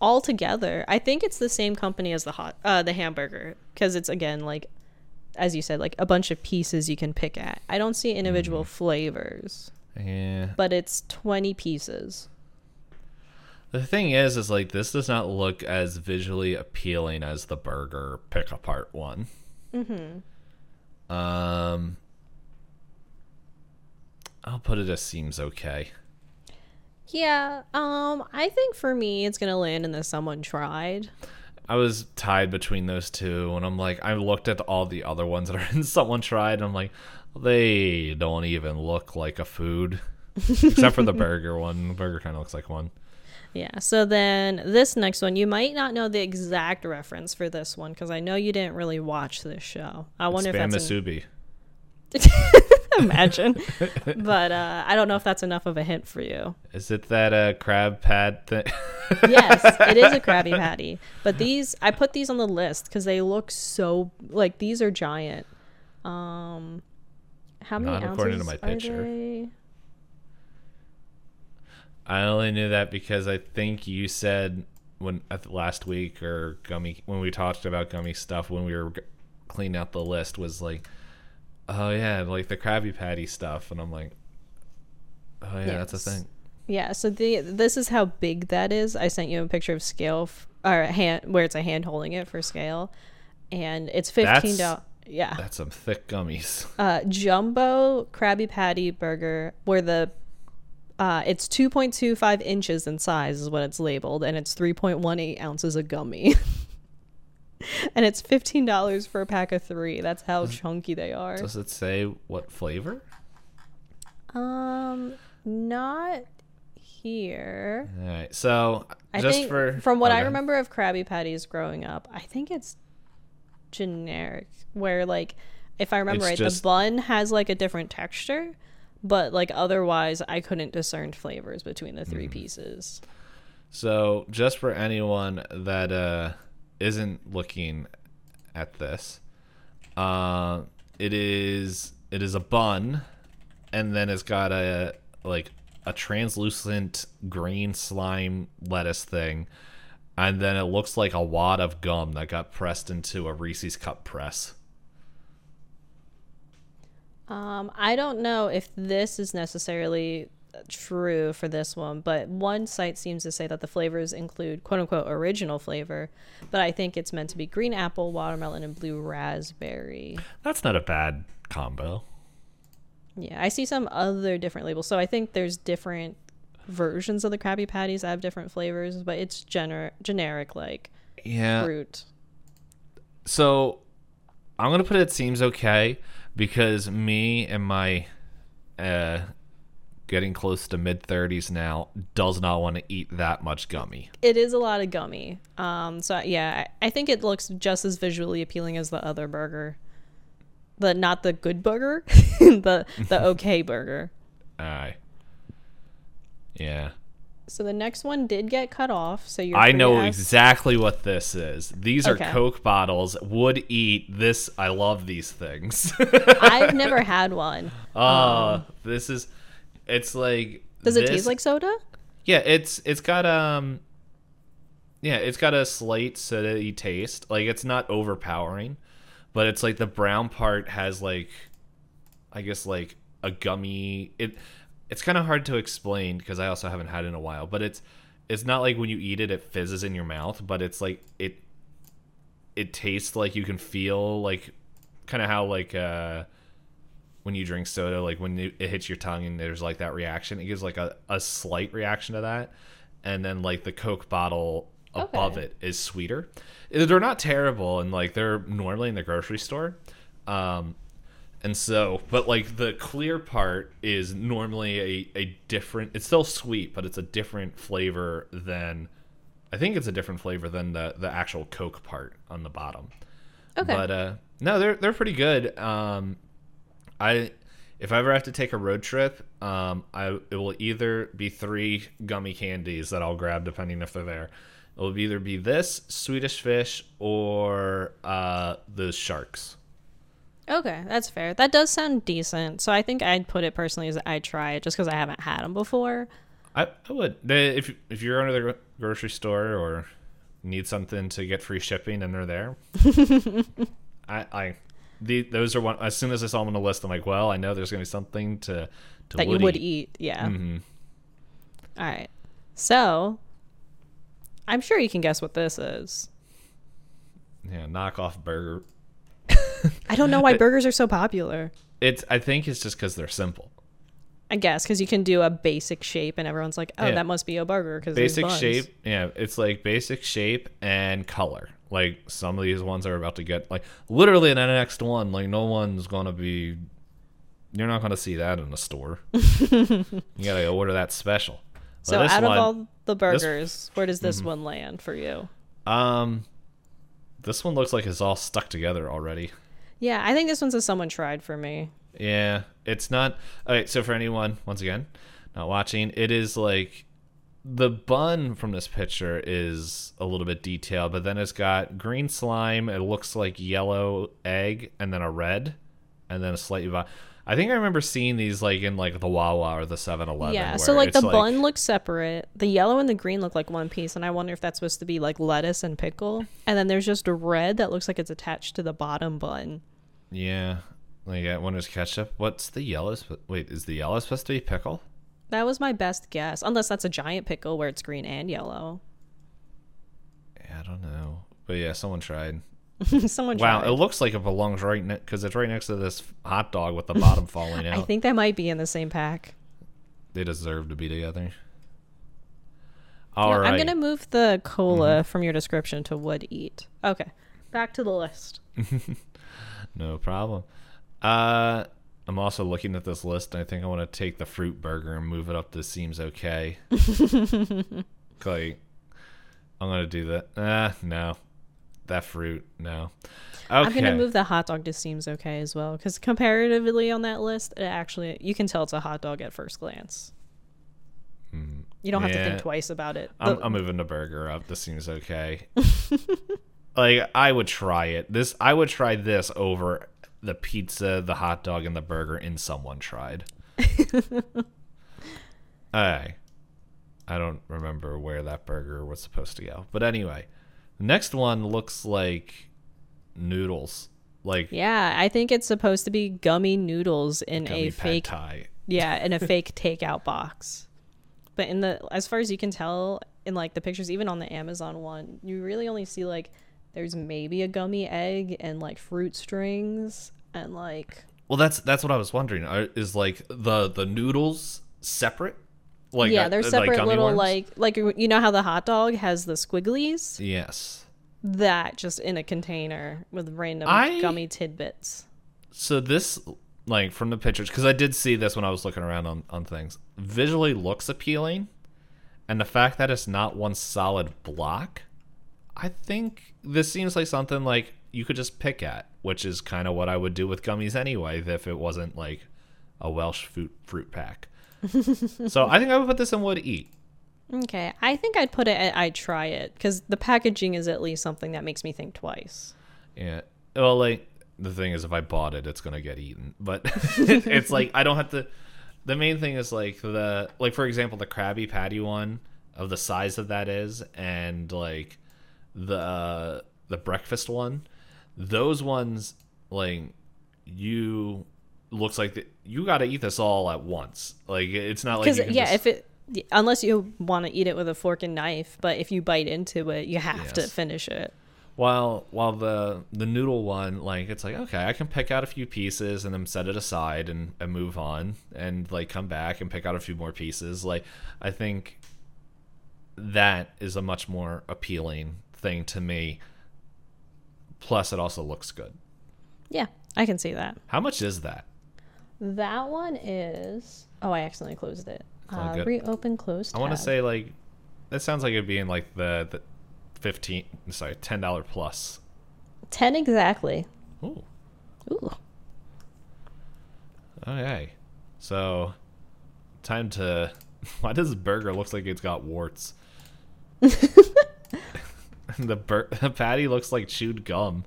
all together, I think it's the same company as the hot uh the hamburger because it's again like as you said like a bunch of pieces you can pick at. I don't see individual flavors, Yeah. but it's 20 pieces. The thing is, is like this does not look as visually appealing as the burger pick apart one. Mm-hmm. Um, I'll put it as seems okay. Yeah, um I think for me it's going to land in the someone tried. I was tied between those two, and I'm like, I looked at all the other ones that are in someone tried, and I'm like, they don't even look like a food, except for the burger one. The burger kind of looks like one. Yeah. So then this next one, you might not know the exact reference for this one because I know you didn't really watch this show. I wonder Spam if that's an, Musubi. imagine, but uh, I don't know if that's enough of a hint for you. Is it that uh, crab pad thing? Yes, it is a Krabby Patty, but these I put these on the list because they look so like these are giant. Um, how many Not ounces according to my are picture. they? I only knew that because I think you said when last week or gummy when we talked about gummy stuff when we were g- cleaning out the list was like, oh yeah, like the Krabby Patty stuff, and I'm like, oh yeah, that's a thing. Yeah, so the this is how big that is. I sent you a picture of scale f- or a hand where it's a hand holding it for scale, and it's fifteen dollars. Yeah, That's some thick gummies. uh, jumbo Krabby Patty burger where the uh, it's 2.25 inches in size is what it's labeled, and it's 3.18 ounces of gummy. and it's $15 for a pack of three. That's how chunky they are. Does it say what flavor? Um, not here. All right, so I just think for from what I remember of Krabby Patties growing up, I think it's generic. Where like, if I remember It's right, just- the bun has like a different texture, but like otherwise, I couldn't discern flavors between the Mm. three pieces. So, just for anyone that uh, isn't looking at this, uh, it is it is a bun, and then it's got a like a translucent green slime lettuce thing, and then it looks like a wad of gum that got pressed into a Reese's cup press. Um, I don't know if this is necessarily true for this one, but one site seems to say that the flavors include quote unquote original flavor, but I think it's meant to be green apple, watermelon, and blue raspberry. That's not a bad combo. Yeah, I see some other different labels. So I think there's different versions of the Krabby Patties that have different flavors, but it's gener- generic like Yeah. fruit. So I'm gonna put it seems okay because me and my uh getting close to mid thirties now does not want to eat that much gummy. It is a lot of gummy. Um, so yeah, I think it looks just as visually appealing as the other burger, the not the good burger, the the okay burger. Aye. Yeah. So the next one did get cut off. So you're I know to ask- exactly what this is. These are Coke bottles. Would eat this. I love these things. I've never had one. uh, this is. It's like. Does it this- taste like soda? Yeah, it's it's got um yeah, it's got a slight soda taste. Like it's not overpowering, but it's like the brown part has like I guess like a gummy it it's kind of hard to explain because I also haven't had it in a while, but it's it's not like when you eat it it fizzes in your mouth, but it's like it it tastes like you can feel like kind of how like uh when you drink soda, like when it it hits your tongue and there's like that reaction. It gives like a, a slight reaction to that, and then like the Coke bottle above Okay. it is sweeter. They're not terrible, and like they're normally in the grocery store. Um, and so, but like the clear part is normally a, a different, it's still sweet, but it's a different flavor than, I think it's a different flavor than the, the actual Coke part on the bottom. Okay. But uh, no, they're, they're pretty good. Um, I, if I ever have to take a road trip, um, I, it will either be three gummy candies that I'll grab depending if they're there. It will either be this, Swedish fish, or uh, the sharks. Okay, that's fair. That does sound decent. So I think I'd put it personally as I try it just because I haven't had them before. I, I would if if you're under the grocery store or need something to get free shipping and they're there. I I the those are one. As soon as I saw them on the list, I'm like, well, I know there's gonna be something to to that you would eat. Yeah. Mhm. All right. So I'm sure you can guess what this is. Yeah, knockoff burger. I don't know why burgers are so popular. It's I think it's just because they're simple. I guess because you can do a basic shape and everyone's like, oh, Yeah. that must be a burger because Basic shape. Yeah, it's like basic shape and color. Like some of these ones are about to get like literally in the next one. Like no one's gonna be. You're not gonna see that in the store. you gotta order that special. So this out one- of all the burgers, where does this one land for you? Um, this one looks like it's all stuck together already. Yeah, I think this one's a someone tried for me. Yeah, it's not. Okay, so for anyone, once again, not watching, it is like the bun from this picture is a little bit detailed, but then it's got green slime. It looks like yellow egg, and then a red, and then a slightly. vi- I think I remember seeing these like in like the Wawa or the 7-Eleven. yeah, so like the it's bun looks separate. The yellow and the green look like one piece, and I wonder if that's supposed to be like lettuce and pickle. And then there's just a red that looks like it's attached to the bottom bun. Yeah, like I wonder is ketchup. What's the yellow? sp- Wait, is the yellow supposed to be pickle? That was my best guess, unless that's a giant pickle where it's green and yellow. Yeah, I don't know, but yeah, someone tried. Someone Wow, tried. it looks like it belongs right next because it's right next to this hot dog with the bottom falling out. I think that might be in the same pack. they deserve to be together. All know, right. I'm gonna move the cola from your description to would eat. Okay, back to the list. No problem. Uh, I'm also looking at this list, and I think I want to take the fruit burger and move it up to seems okay. like, I'm gonna do that. Ah, no, that fruit, no. Okay. I'm gonna move the hot dog to seems okay as well because comparatively on that list, it actually you can tell it's a hot dog at first glance. You don't have to Mm, think twice about it. I'm, The- I'm moving the burger up. This seems okay. like I would try it. This I would try this over the pizza, the hot dog, and the burger in someone tried. I I don't remember where that burger was supposed to go. But anyway, the next one looks like noodles. Like yeah, I think it's supposed to be gummy noodles in gummy a fake thai. yeah in a fake takeout box. But in the as far as you can tell in like the pictures, even on the Amazon one, you really only see like there's maybe a gummy egg and like fruit strings and like Well, that's that's what I was wondering. Is like the the noodles separate? Like yeah, uh, they're separate gummy little worms? like like you know how the hot dog has the squigglies. yes. That just in a container with random I- gummy tidbits. So this, like from the pictures, because I did see this when I was looking around on on things, visually looks appealing, and the fact that it's not one solid block, I think this seems like something like you could just pick at, which is kind of what I would do with gummies anyway, if it wasn't like a Welch fruit fruit pack. so I think I would put this in would eat. Okay, I think I'd put it at I'd try it because the packaging is at least something that makes me think twice. Yeah. Well, like the thing is, if I bought it, it's gonna get eaten. But it's like I don't have to. The main thing is like the like for example the Krabby Patty one of the size that that is, and like the uh, the breakfast one. Those ones like you looks like the, you got to eat this all at once. Like it's not like yeah, just- if it unless you want to eat it with a fork and knife, but if you bite into it, you have to finish it. while while the the noodle one like it's like okay i can pick out a few pieces and then set it aside and, and move on and like come back and pick out a few more pieces like i think that is a much more appealing thing to me plus it also looks good Yeah, I can see that. how much is that That one is. Oh, I accidentally closed it. Uh, reopen close. i want to say like that sounds like it'd be in like the, the 15 sorry $10 plus. plus ten exactly. Ooh. Ooh. Okay. So, time to. Why does this burger looks like it's got warts? the bur- the patty looks like chewed gum.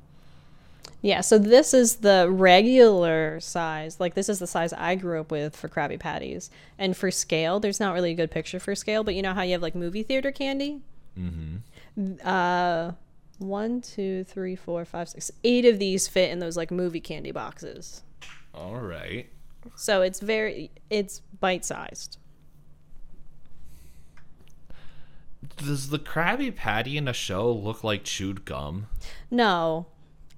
Yeah, so this is the regular size. Like this is the size I grew up with for Krabby Patties. And for scale, there's not really a good picture for scale, but you know how you have like movie theater candy? Mm-hmm. Uh one, two, three, four, five, six, eight of these fit in those like movie candy boxes. All right. So it's very it's bite sized. Does the Krabby Patty in a show look like chewed gum? No.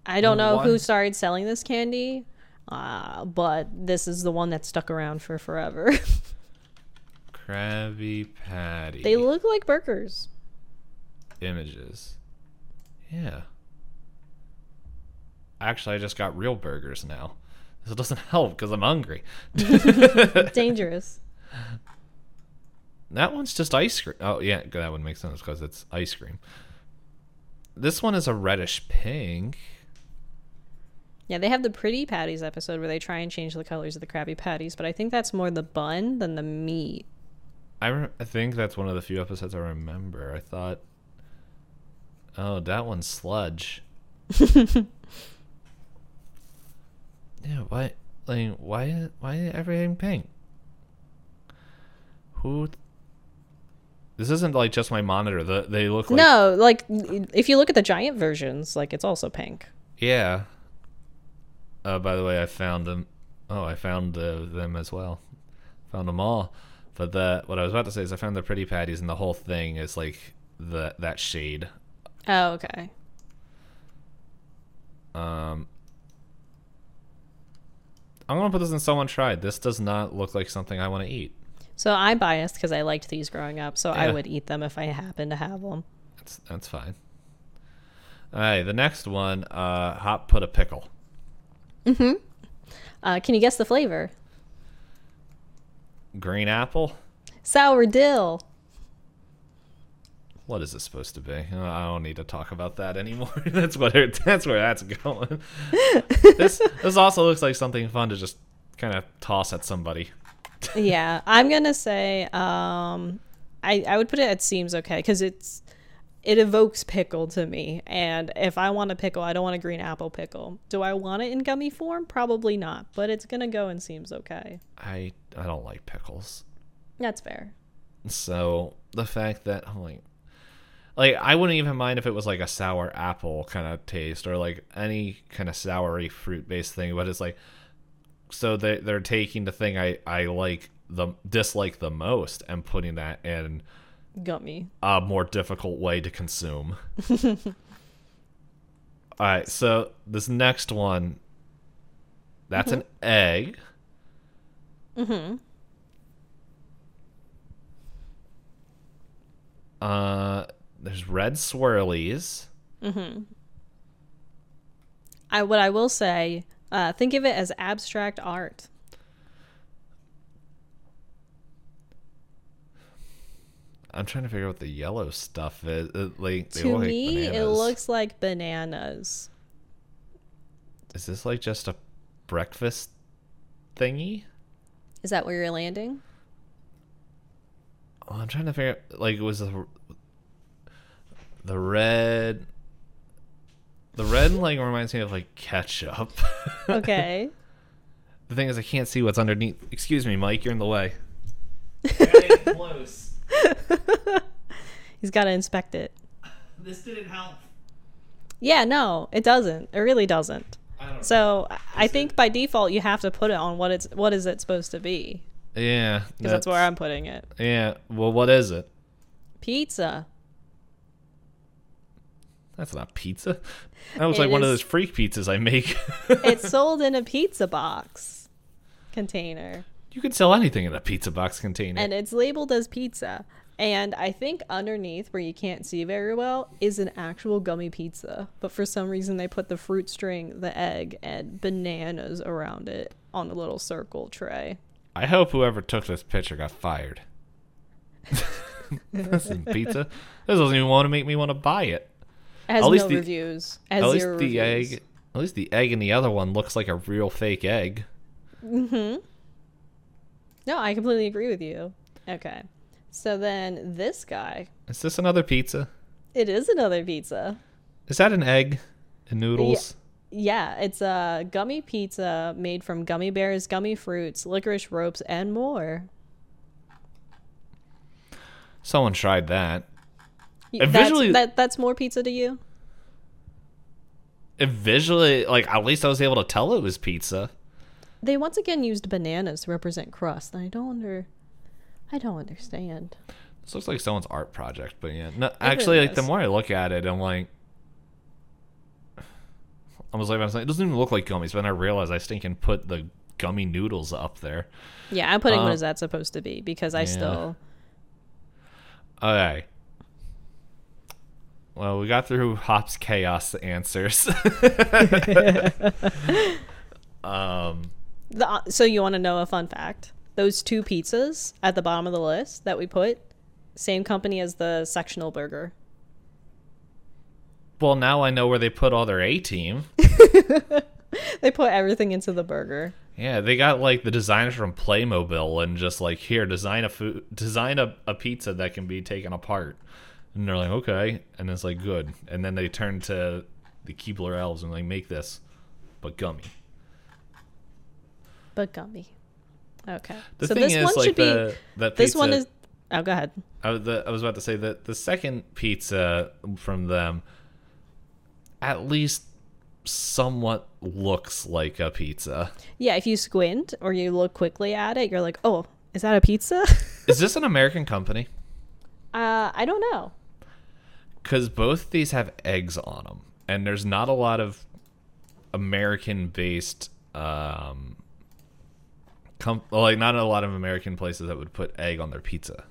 I don't know who started selling this candy. Uh, but this is the one that stuck around for forever. Krabby Patty. they look like burgers. images. Yeah. Actually, I just got real burgers now. This doesn't help because I'm hungry. Dangerous. That one's just ice cream. Oh, yeah, that would make sense because it's ice cream. This one is a reddish pink. Yeah, they have the pretty patties episode where they try and change the colors of the Krabby Patties, but I think that's more the bun than the meat. I, re- I think that's one of the few episodes I remember. I thought, oh, that one's sludge. yeah, why, like, why, why is everything pink? Who? This isn't like just my monitor. The, they look like no, like if you look at the giant versions, like it's also pink. Yeah. Uh, by the way, I found them. Oh, I found uh, them as well. Found them all. But the what I was about to say is I found the pretty patties, and the whole thing is like the that shade. Oh, okay. Um, I'm gonna put this in someone tried. This does not look like something I want to eat. So I'm biased because I liked these growing up, so I would eat them if I happen to have them. That's that's fine. All right, the next one. Uh, hot put a pickle. Mm-hmm. Uh, can you guess the flavor? Green apple. Sour dill. What is this supposed to be? Uh, I don't need to talk about that anymore. that's what it, that's where that's going. this this also looks like something fun to just kind of toss at somebody. Yeah, I'm gonna say um, I I would put it at seems okay because it's it evokes pickle to me, and if I want a pickle, I don't want a green apple pickle. Do I want it in gummy form? Probably not, but it's gonna go and seems okay. I I don't like pickles. That's fair. So the fact that I'm like like I wouldn't even mind if it was like a sour apple kind of taste or like any kind of soury fruit based thing, but it's like so they they're taking the thing I I like the dislike the most and putting that in Gummy. a more difficult way to consume. All right, so this next one, that's an egg. Mm-hmm. Uh, there's red swirlies. I what I will say, uh, think of it as abstract art. I'm trying to figure out what the yellow stuff is. It, like, they to look like me, it looks like bananas. Is this like just a breakfast thingy? Is that where you're landing? Oh, I'm trying to figure out, like, it was the the red the red like reminds me of like ketchup. Okay. the thing is, I can't see what's underneath. Excuse me, Mike, you're in the way. close. He's got to inspect it. This didn't help. Yeah, no, it doesn't. It really doesn't. I don't So I think by default you have to put it on what it's what is it supposed to be Yeah, because that's where I'm putting it. Yeah. Well, what is it? Pizza. That's not pizza. That looks It like one of those freak pizzas I make. it's sold in a pizza box container. you can sell anything in a pizza box container. and it's labeled as pizza. And I think underneath, where you can't see very well, is an actual gummy pizza. But for some reason, they put the fruit string, the egg, and bananas around it on a little circle tray. I hope whoever took this picture got fired. this isn't pizza. This doesn't even want to make me want to buy it. Has At least no the- reviews. Has At least the reviews. egg. At least the egg in the other one looks like a real fake egg. Mhm. No, I completely agree with you. Okay. So then this guy, Is this another pizza? it is another pizza. Is that an egg and noodles? Yeah, it's a gummy pizza made from gummy bears, gummy fruits, licorice ropes, and more. Someone tried that. And That's, visually- that that's more pizza to you? It visually, like at least I was able to tell it was pizza. They once again used bananas to represent crust, and I don't under, I don't understand. This looks like someone's art project, but yeah. No, actually, really like the more I look at it, I'm like, I was like, I was like, it doesn't even look like gummies. But then I realized I stink and put the gummy noodles up there. Yeah, I'm putting what um, is that supposed to be because I yeah. still Okay. Well, we got through Hop's chaos answers. um, the, uh, so you want to know a fun fact? Those two pizzas at the bottom of the list that we put, same company as the sectional burger. well, now I know where they put all their A team. They put everything into the burger. Yeah, they got like the designers from Playmobil and just like here design a food, design a, a pizza that can be taken apart. And they're like, okay, and it's like good. And then they turn to the Keebler elves and like make this, but gummy. But gummy. Okay. The so thing this is, one like should be. the that This one is. Oh, go ahead. I was, the, I was about to say that the second pizza from them at least somewhat looks like a pizza. Yeah, if you squint or you look quickly at it, you're like, oh, is that a pizza? Is this an American company? uh, I don't know. Because both these have eggs on them, and there's not a lot of American-based, um, com- like not a lot of American places that would put egg on their pizza.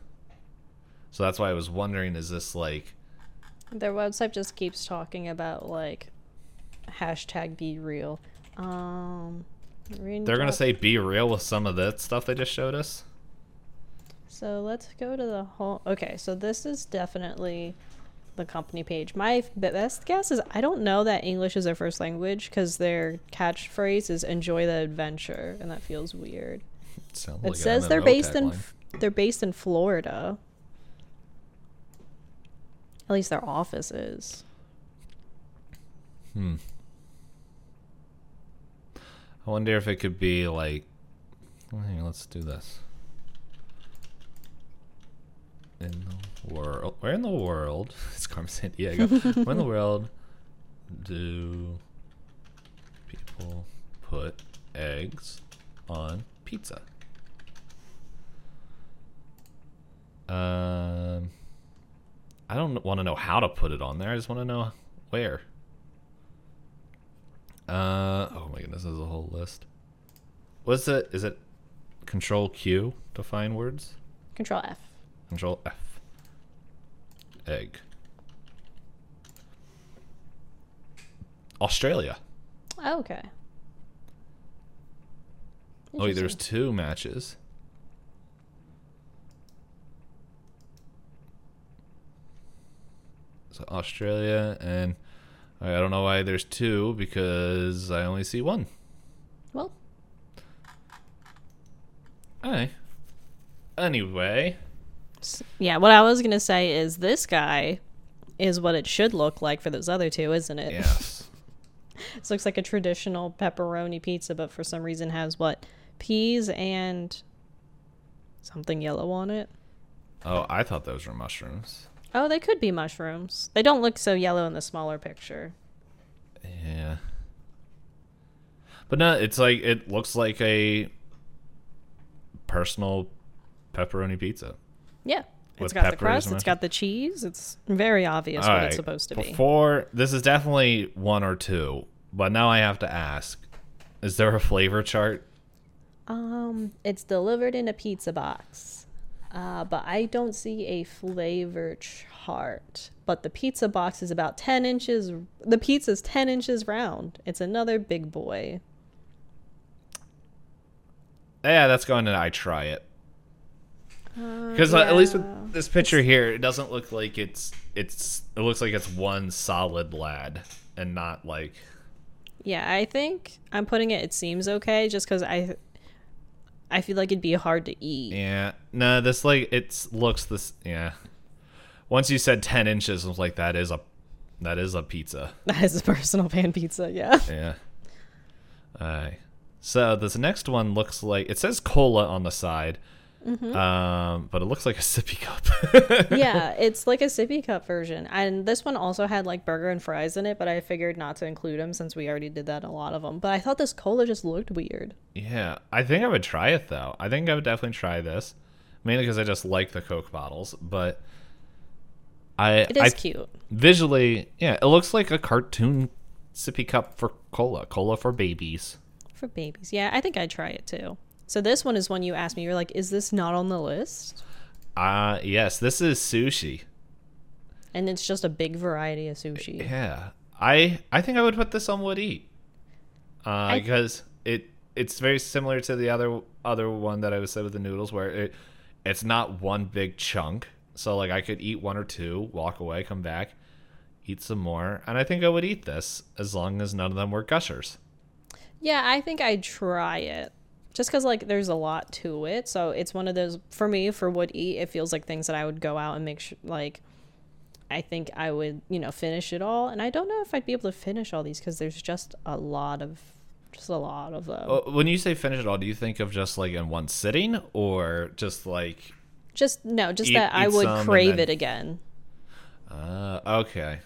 So that's why I was wondering: is this like Their website just keeps talking about like hashtag be real. Um, they're gonna say "be real" with some of that stuff they just showed us? So let's go to the whole. Okay, so this is definitely the company page. My best guess is I don't know that English is their first language because their catchphrase is "enjoy the adventure," and that feels weird. Sounds It like says they're based in. F- they're based in Florida. At least their office is. Hmm. I wonder if it could be like. well, hang on, let's do this. In the world, where in the world? It's Carmen Sandiego. where in the world do people put eggs on pizza? Um, I don't want to know how to put it on there. I just want to know where. Uh oh my goodness, there's a whole list. What's it? Is it Control Q to find words? Control F. Control F. Egg. Australia. Oh, okay. Oh, there's two matches. So Australia and I don't know why there's two because I only see one. well. Alright. Anyway, Yeah, what I was gonna say is this guy is what it should look like for those other two, isn't it? yes. This looks like a traditional pepperoni pizza, but for some reason has what peas and something yellow on it. Oh, I thought those were mushrooms. Oh, they could be mushrooms. They don't look so yellow in the smaller picture. Yeah. But no, it's like it looks like a personal pepperoni pizza. Yeah, It's got the crust. it's got the cheese. It's very obvious All what right, it's supposed to be. Before this is definitely one or two, but now I have to ask: Is there a flavor chart? Um, it's delivered in a pizza box, uh, but I don't see a flavor chart. But the pizza box is about ten inches. The pizza's ten inches round. It's another big boy. Yeah, that's going to I try it Uh, because at least with this picture here, it doesn't look like it's it's it looks like it's one solid lad and not like Yeah, I think I'm putting it. It seems okay, just because I, I feel like it'd be hard to eat. yeah no this like it's looks this yeah. Once you said ten inches, I was like that is a that is a pizza. That is a personal pan pizza. Yeah. Yeah. Alright. So this next one looks like it says cola on the side, um, but it looks like a sippy cup. yeah, it's like a sippy cup version, and this one also had like burger and fries in it, but I figured not to include them since we already did that in a lot of them. But I thought this cola just looked weird. yeah, I think I would try it though. I think I would definitely try this, mainly because I just like the Coke bottles. But I, It is I cute. visually, yeah, it looks like a cartoon sippy cup for cola, cola for babies. For babies. Yeah, I think I'd try it too. So this one is one you asked me. You're like, is this not on the list? Uh yes, this is sushi. And it's just a big variety of sushi. Yeah, I I think I would put this on would eat, uh, because it it's very similar to the other other one that I was said with the noodles, where it it's not one big chunk. So like I could eat one or two, walk away, come back, eat some more, and I think I would eat this as long as none of them were gushers. Yeah, I think I'd try it. Just because, like, there's a lot to it. So it's one of those, for me, for would eat, it feels like things that I would go out and make sure, like, I think I would, you know, finish it all. And I don't know if I'd be able to finish all these because there's just a lot of, just a lot of them. When you say finish it all, do you think of just like in one sitting, or just like just, no, just eat- that I would crave then- it again. uh, okay,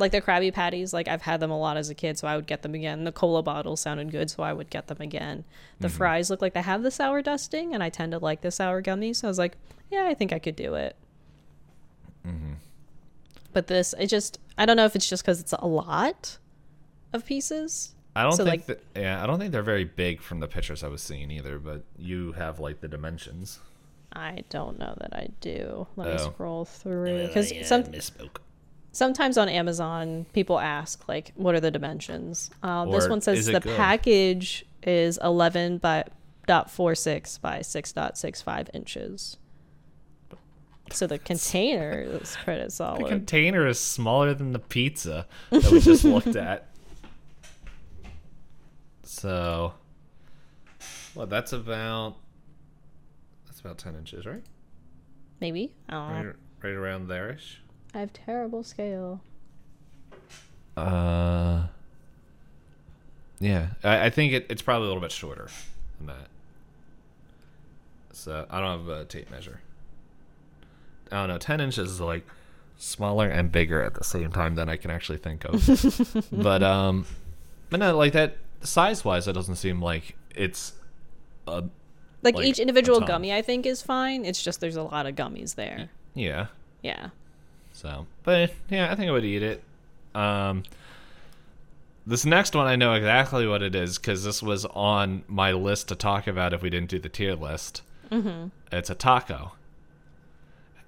Like the Krabby Patties, like, I've had them a lot as a kid, so I would get them again. The cola bottles sounded good, so I would get them again. The Mm-hmm. fries look like they have the sour dusting, and I tend to like the sour gummies. So I was like, yeah, I think I could do it. Mm-hmm. But this, it just, I don't know if it's just because it's a lot of pieces. I don't So, think like- that. Yeah, I don't think they're very big from the pictures I was seeing either. But you have like the dimensions. I don't know that I do. Let me Oh. scroll through because some misspoke. Sometimes on Amazon people ask like, what are the dimensions? Um, this one says the good? package is eleven by dot four six by six dot six five inches. So the container is pretty solid. The container is smaller than the pizza that we just looked at. So, well, that's about that's about ten inches, right? Maybe I don't know. Right, right around there-ish. I have terrible scale. Uh, yeah, I, I think it, it's probably a little bit shorter than that. So I don't have a tape measure. I don't know. Ten inches is like smaller and bigger at the same time than I can actually think of. but um, but no, like that size wise, it doesn't seem like it's a Like, Like, each individual gummy, I think is fine. It's just there's a lot of gummies there. yeah. Yeah. So, but yeah, I think I would eat it. Um, this next one, I know exactly what it is because this was on my list to talk about if we didn't do the tier list. Mm-hmm. It's a taco.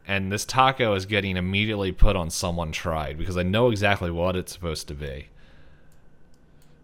And this taco is getting immediately put on someone tried because I know exactly what it's supposed to be.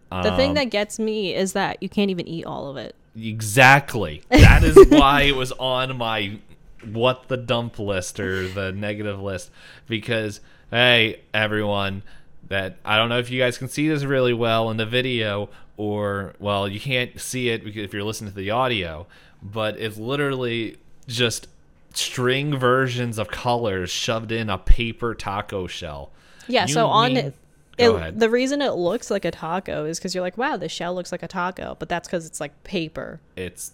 The thing Um, that gets me is that you can't even eat all of it. Exactly. That is why it was on my what the dump list or the negative list because hey everyone that I don't know if you guys can see this really well in the video or well you can't see it if you're listening to the audio but it's literally just string versions of colors shoved in a paper taco shell. Yeah, You so on mean- it, Go it ahead. the reason it looks like a taco is because you're like, wow, the shell looks like a taco, but that's because it's like paper. It's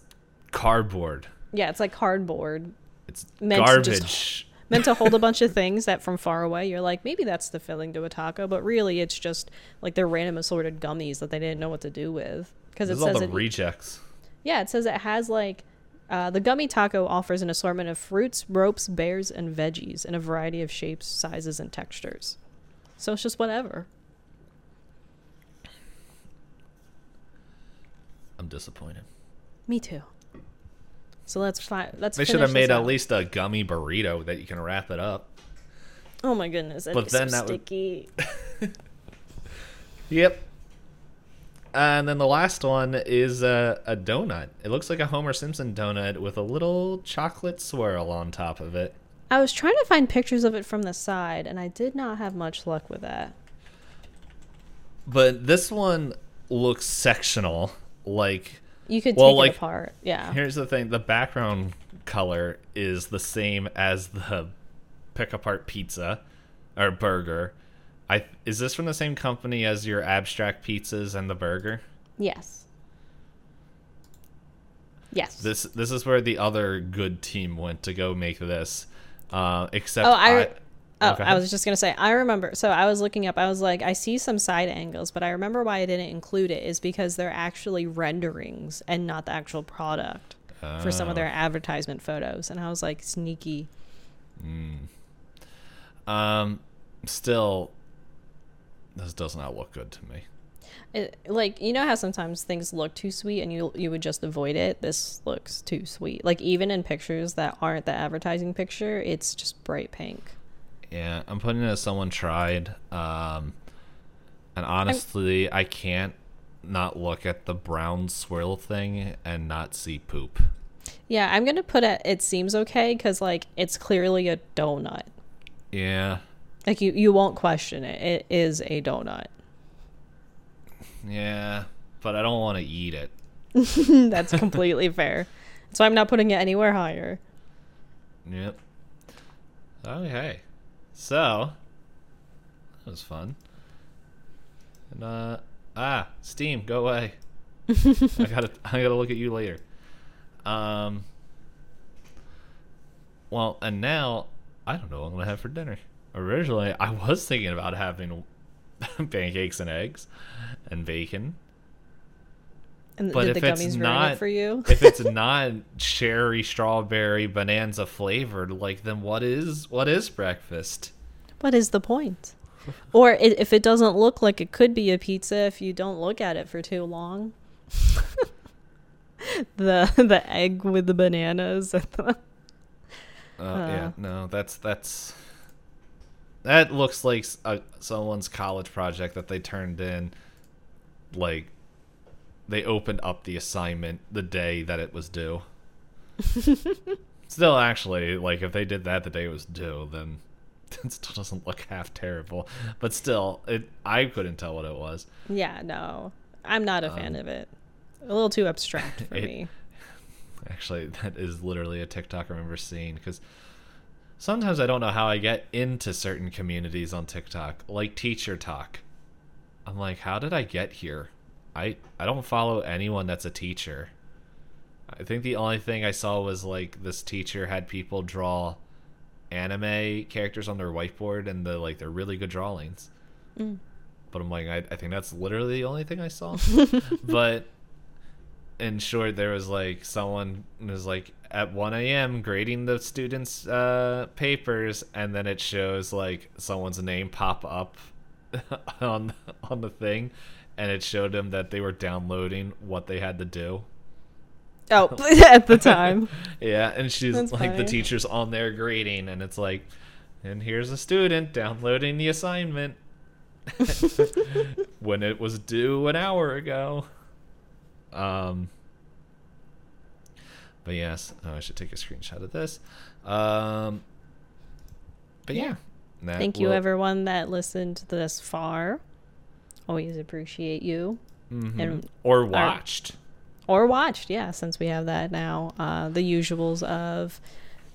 cardboard. Yeah, it's like cardboard It's Meant to just- garbage. meant to hold a bunch of things that from far away you're like, maybe that's the filling to a taco, but really it's just like they're random assorted gummies that they didn't know what to do with because it This all says the it, rejects. yeah, it says it has like Uh, the gummy taco offers an assortment of fruits, ropes, bears, and veggies in a variety of shapes, sizes, and textures. So it's just whatever. I'm disappointed. Me too. So let's fi- let's. They should have made at out. least a gummy burrito that you can wrap it up. Oh my goodness! But be so then that would- sticky. Yep. And then the last one is a, a donut. It looks like a Homer Simpson donut with a little chocolate swirl on top of it. I was trying to find pictures of it from the side, and I did not have much luck with that. But this one looks sectional. Like, You could Well, take like, it apart. Yeah. here's the thing the background color is the same as the pick apart pizza or burger. I is this from the same company as your abstract pizzas and the burger? Yes. Yes. This this is where the other good team went to go make this. Uh, except Oh, I- I, Oh, I was just gonna say. I remember. So I was looking up. I was like, I see some side angles, but I remember why I didn't include it is because they're actually renderings and not the actual product for some of their Oh. advertisement photos. And I was like, sneaky. Um, still, this does not look good to me. It, like you know how sometimes things look too sweet and you you would just avoid it. This looks too sweet. Like even in pictures that aren't the advertising picture, it's just bright pink. Yeah, I'm putting it as someone tried. Um, and honestly, I can't not look at the brown swirl thing and not see poop. Yeah, I'm gonna put it. It seems okay because like it's clearly a donut. Yeah, Like you you won't question it. It is a donut. yeah, but I don't want to eat it. That's completely fair. So I'm not putting it anywhere higher. Yep. Okay. So that was fun. And uh ah, Steam, go away. I gotta I gotta look at you later. Um Well, and now I don't know what I'm gonna have for dinner. Originally I was thinking about having pancakes and eggs and bacon. And But if the it's not it for you? if it's not cherry, strawberry, bonanza flavored, like then what is what is breakfast? what is the point? Or if it doesn't look like it could be a pizza, if you don't look at it for too long. the the egg with the bananas. the- Uh, yeah, no, that's that's that looks like uh someone's college project that they turned in. Like they opened up the assignment the day that it was due. Still, actually, like if they did that the day it was due, then it still doesn't look half terrible. But still, it I couldn't tell what it was. yeah, no, I'm not a fan of it. A little too abstract for Um, it- me. Actually, that is literally a TikTok I remember seeing because sometimes I don't know how I get into certain communities on TikTok, like Teacher Talk. I'm like, how did I get here? I I don't follow anyone that's a teacher. I think the only thing I saw was like this teacher had people draw anime characters on their whiteboard and the like they're really good drawings. Mm. But I'm like, I, I think that's literally the only thing I saw. but in short, there was like someone was like at 1 a.m. grading the students' uh, papers, and then it shows like someone's name pop up on on the thing, and it showed them that they were downloading what they had to do. Oh, at the time. Yeah, and she's That's like the teacher's on there grading, and it's like, and here's a student downloading the assignment when it was due an hour ago. Um, but yes, oh, I should take a screenshot of this. Um, but yeah, Yeah. Thank you, everyone that listened this far. Always appreciate you. Mhm. and or our- watched. or watched yeah since we have that now uh, the usuals of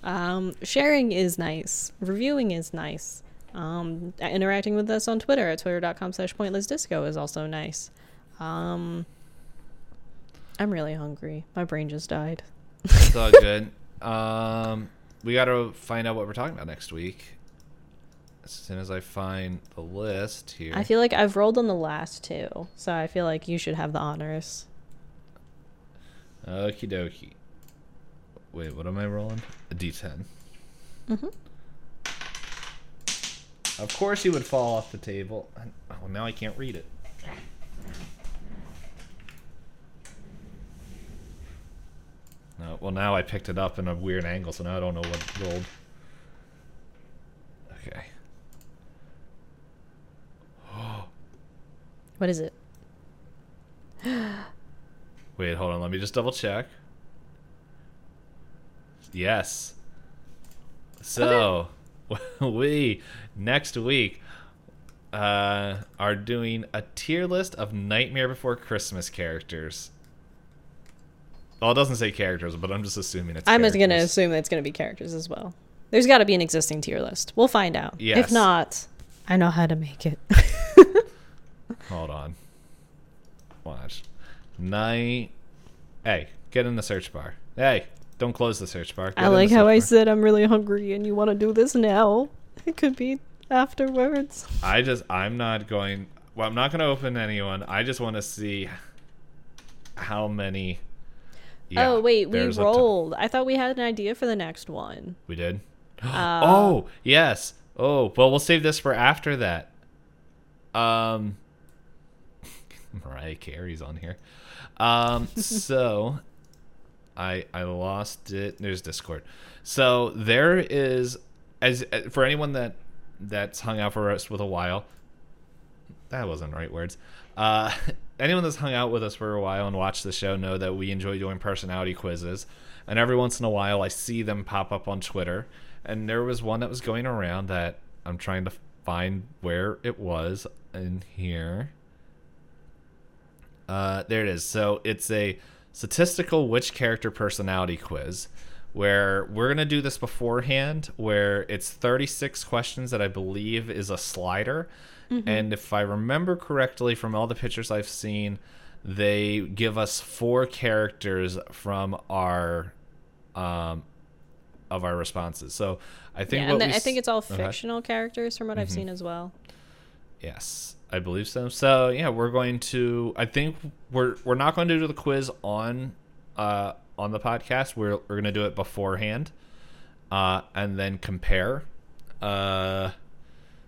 um, sharing is nice reviewing is nice um, interacting with us on twitter at twitter.com slash pointless disco is also nice um, i'm really hungry my brain just died It's all good. Um, we got to find out what we're talking about next week. As soon as I find the list here. i feel like i've rolled on the last two so i feel like you should have the honors Okie dokie. Wait, what am I rolling? A D10. Mm-hmm. Of course, he would fall off the table. Oh, now I can't read it. No, well, now I picked it up in a weird angle, so now I don't know what rolled. Okay. What is it? Wait, hold on. Let me just double check. Yes. So, we next week uh, are doing a tier list of Nightmare Before Christmas characters. Well, it doesn't say characters, but I'm just assuming it's. I'm just going to assume that it's going to be characters as well. There's got to be an existing tier list. We'll find out. Yes. If not, I know how to make it. Hold on. Watch. Night. Hey, get in the search bar. Hey, don't close the search bar. Get I like how I bar. said I'm really hungry and you want to do this now. It could be afterwards. I just I'm not going. Well, I'm not going to open anyone. I just want to see how many. Yeah, oh wait, we rolled. I thought we had an idea for the next one. We did. Uh, oh yes. Oh well, we'll save this for after that. Um, Mariah Carey's on here. Um, so I I lost it. There's Discord. So there is as uh, for anyone that that's hung out for us with a while. That wasn't right words. Uh, anyone that's hung out with us for a while and watched the show know that we enjoy doing personality quizzes. And every once in a while, I see them pop up on Twitter. And there was one that was going around that I'm trying to find where it was in here. Uh, there it is. So it's a statistical which character personality quiz where we're going to do this beforehand where it's 36 questions that I believe is a slider. And if I remember correctly from all the pictures I've seen, they give us four characters from our um of our responses. So I think yeah, and we I think it's all Okay. fictional characters from what I've Mhm. seen as well. Yes, I believe so. So yeah, we're going to. I think we're we're not going to do the quiz on uh on the podcast. We're we're going to do it beforehand, uh, and then compare. Uh,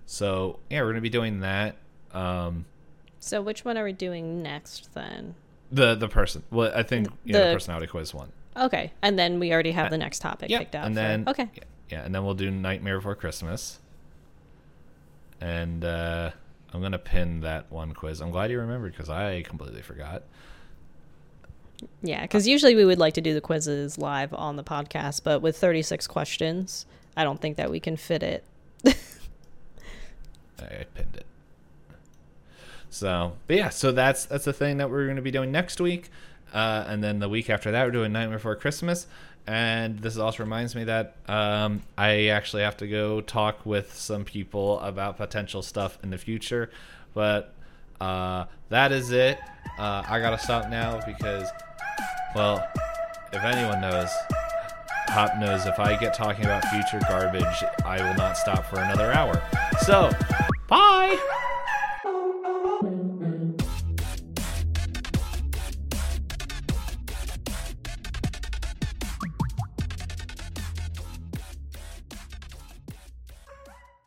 so yeah, we're going to be doing that. Um, So which one are we doing next then? the the person. Well, I think yeah, the, The- personality quiz one. Okay, and then we already have the next topic Yeah, picked out. and for- then okay, yeah, yeah, and then we'll do Nightmare Before Christmas. And uh, I'm gonna pin that one quiz. I'm glad you remembered because I completely forgot. yeah, because usually we would like to do the quizzes live on the podcast, but with 36 questions, I don't think that we can fit it. I pinned it. So, but yeah, so that's that's the thing that we're going to be doing next week, uh, and then the week after that, we're doing Nightmare Before Christmas. And this also reminds me that um, I actually have to go talk with some people about potential stuff in the future. But uh, that is it. Uh, I gotta stop now because, well, if anyone knows, Hop knows if I get talking about future garbage, I will not stop for another hour. So, bye.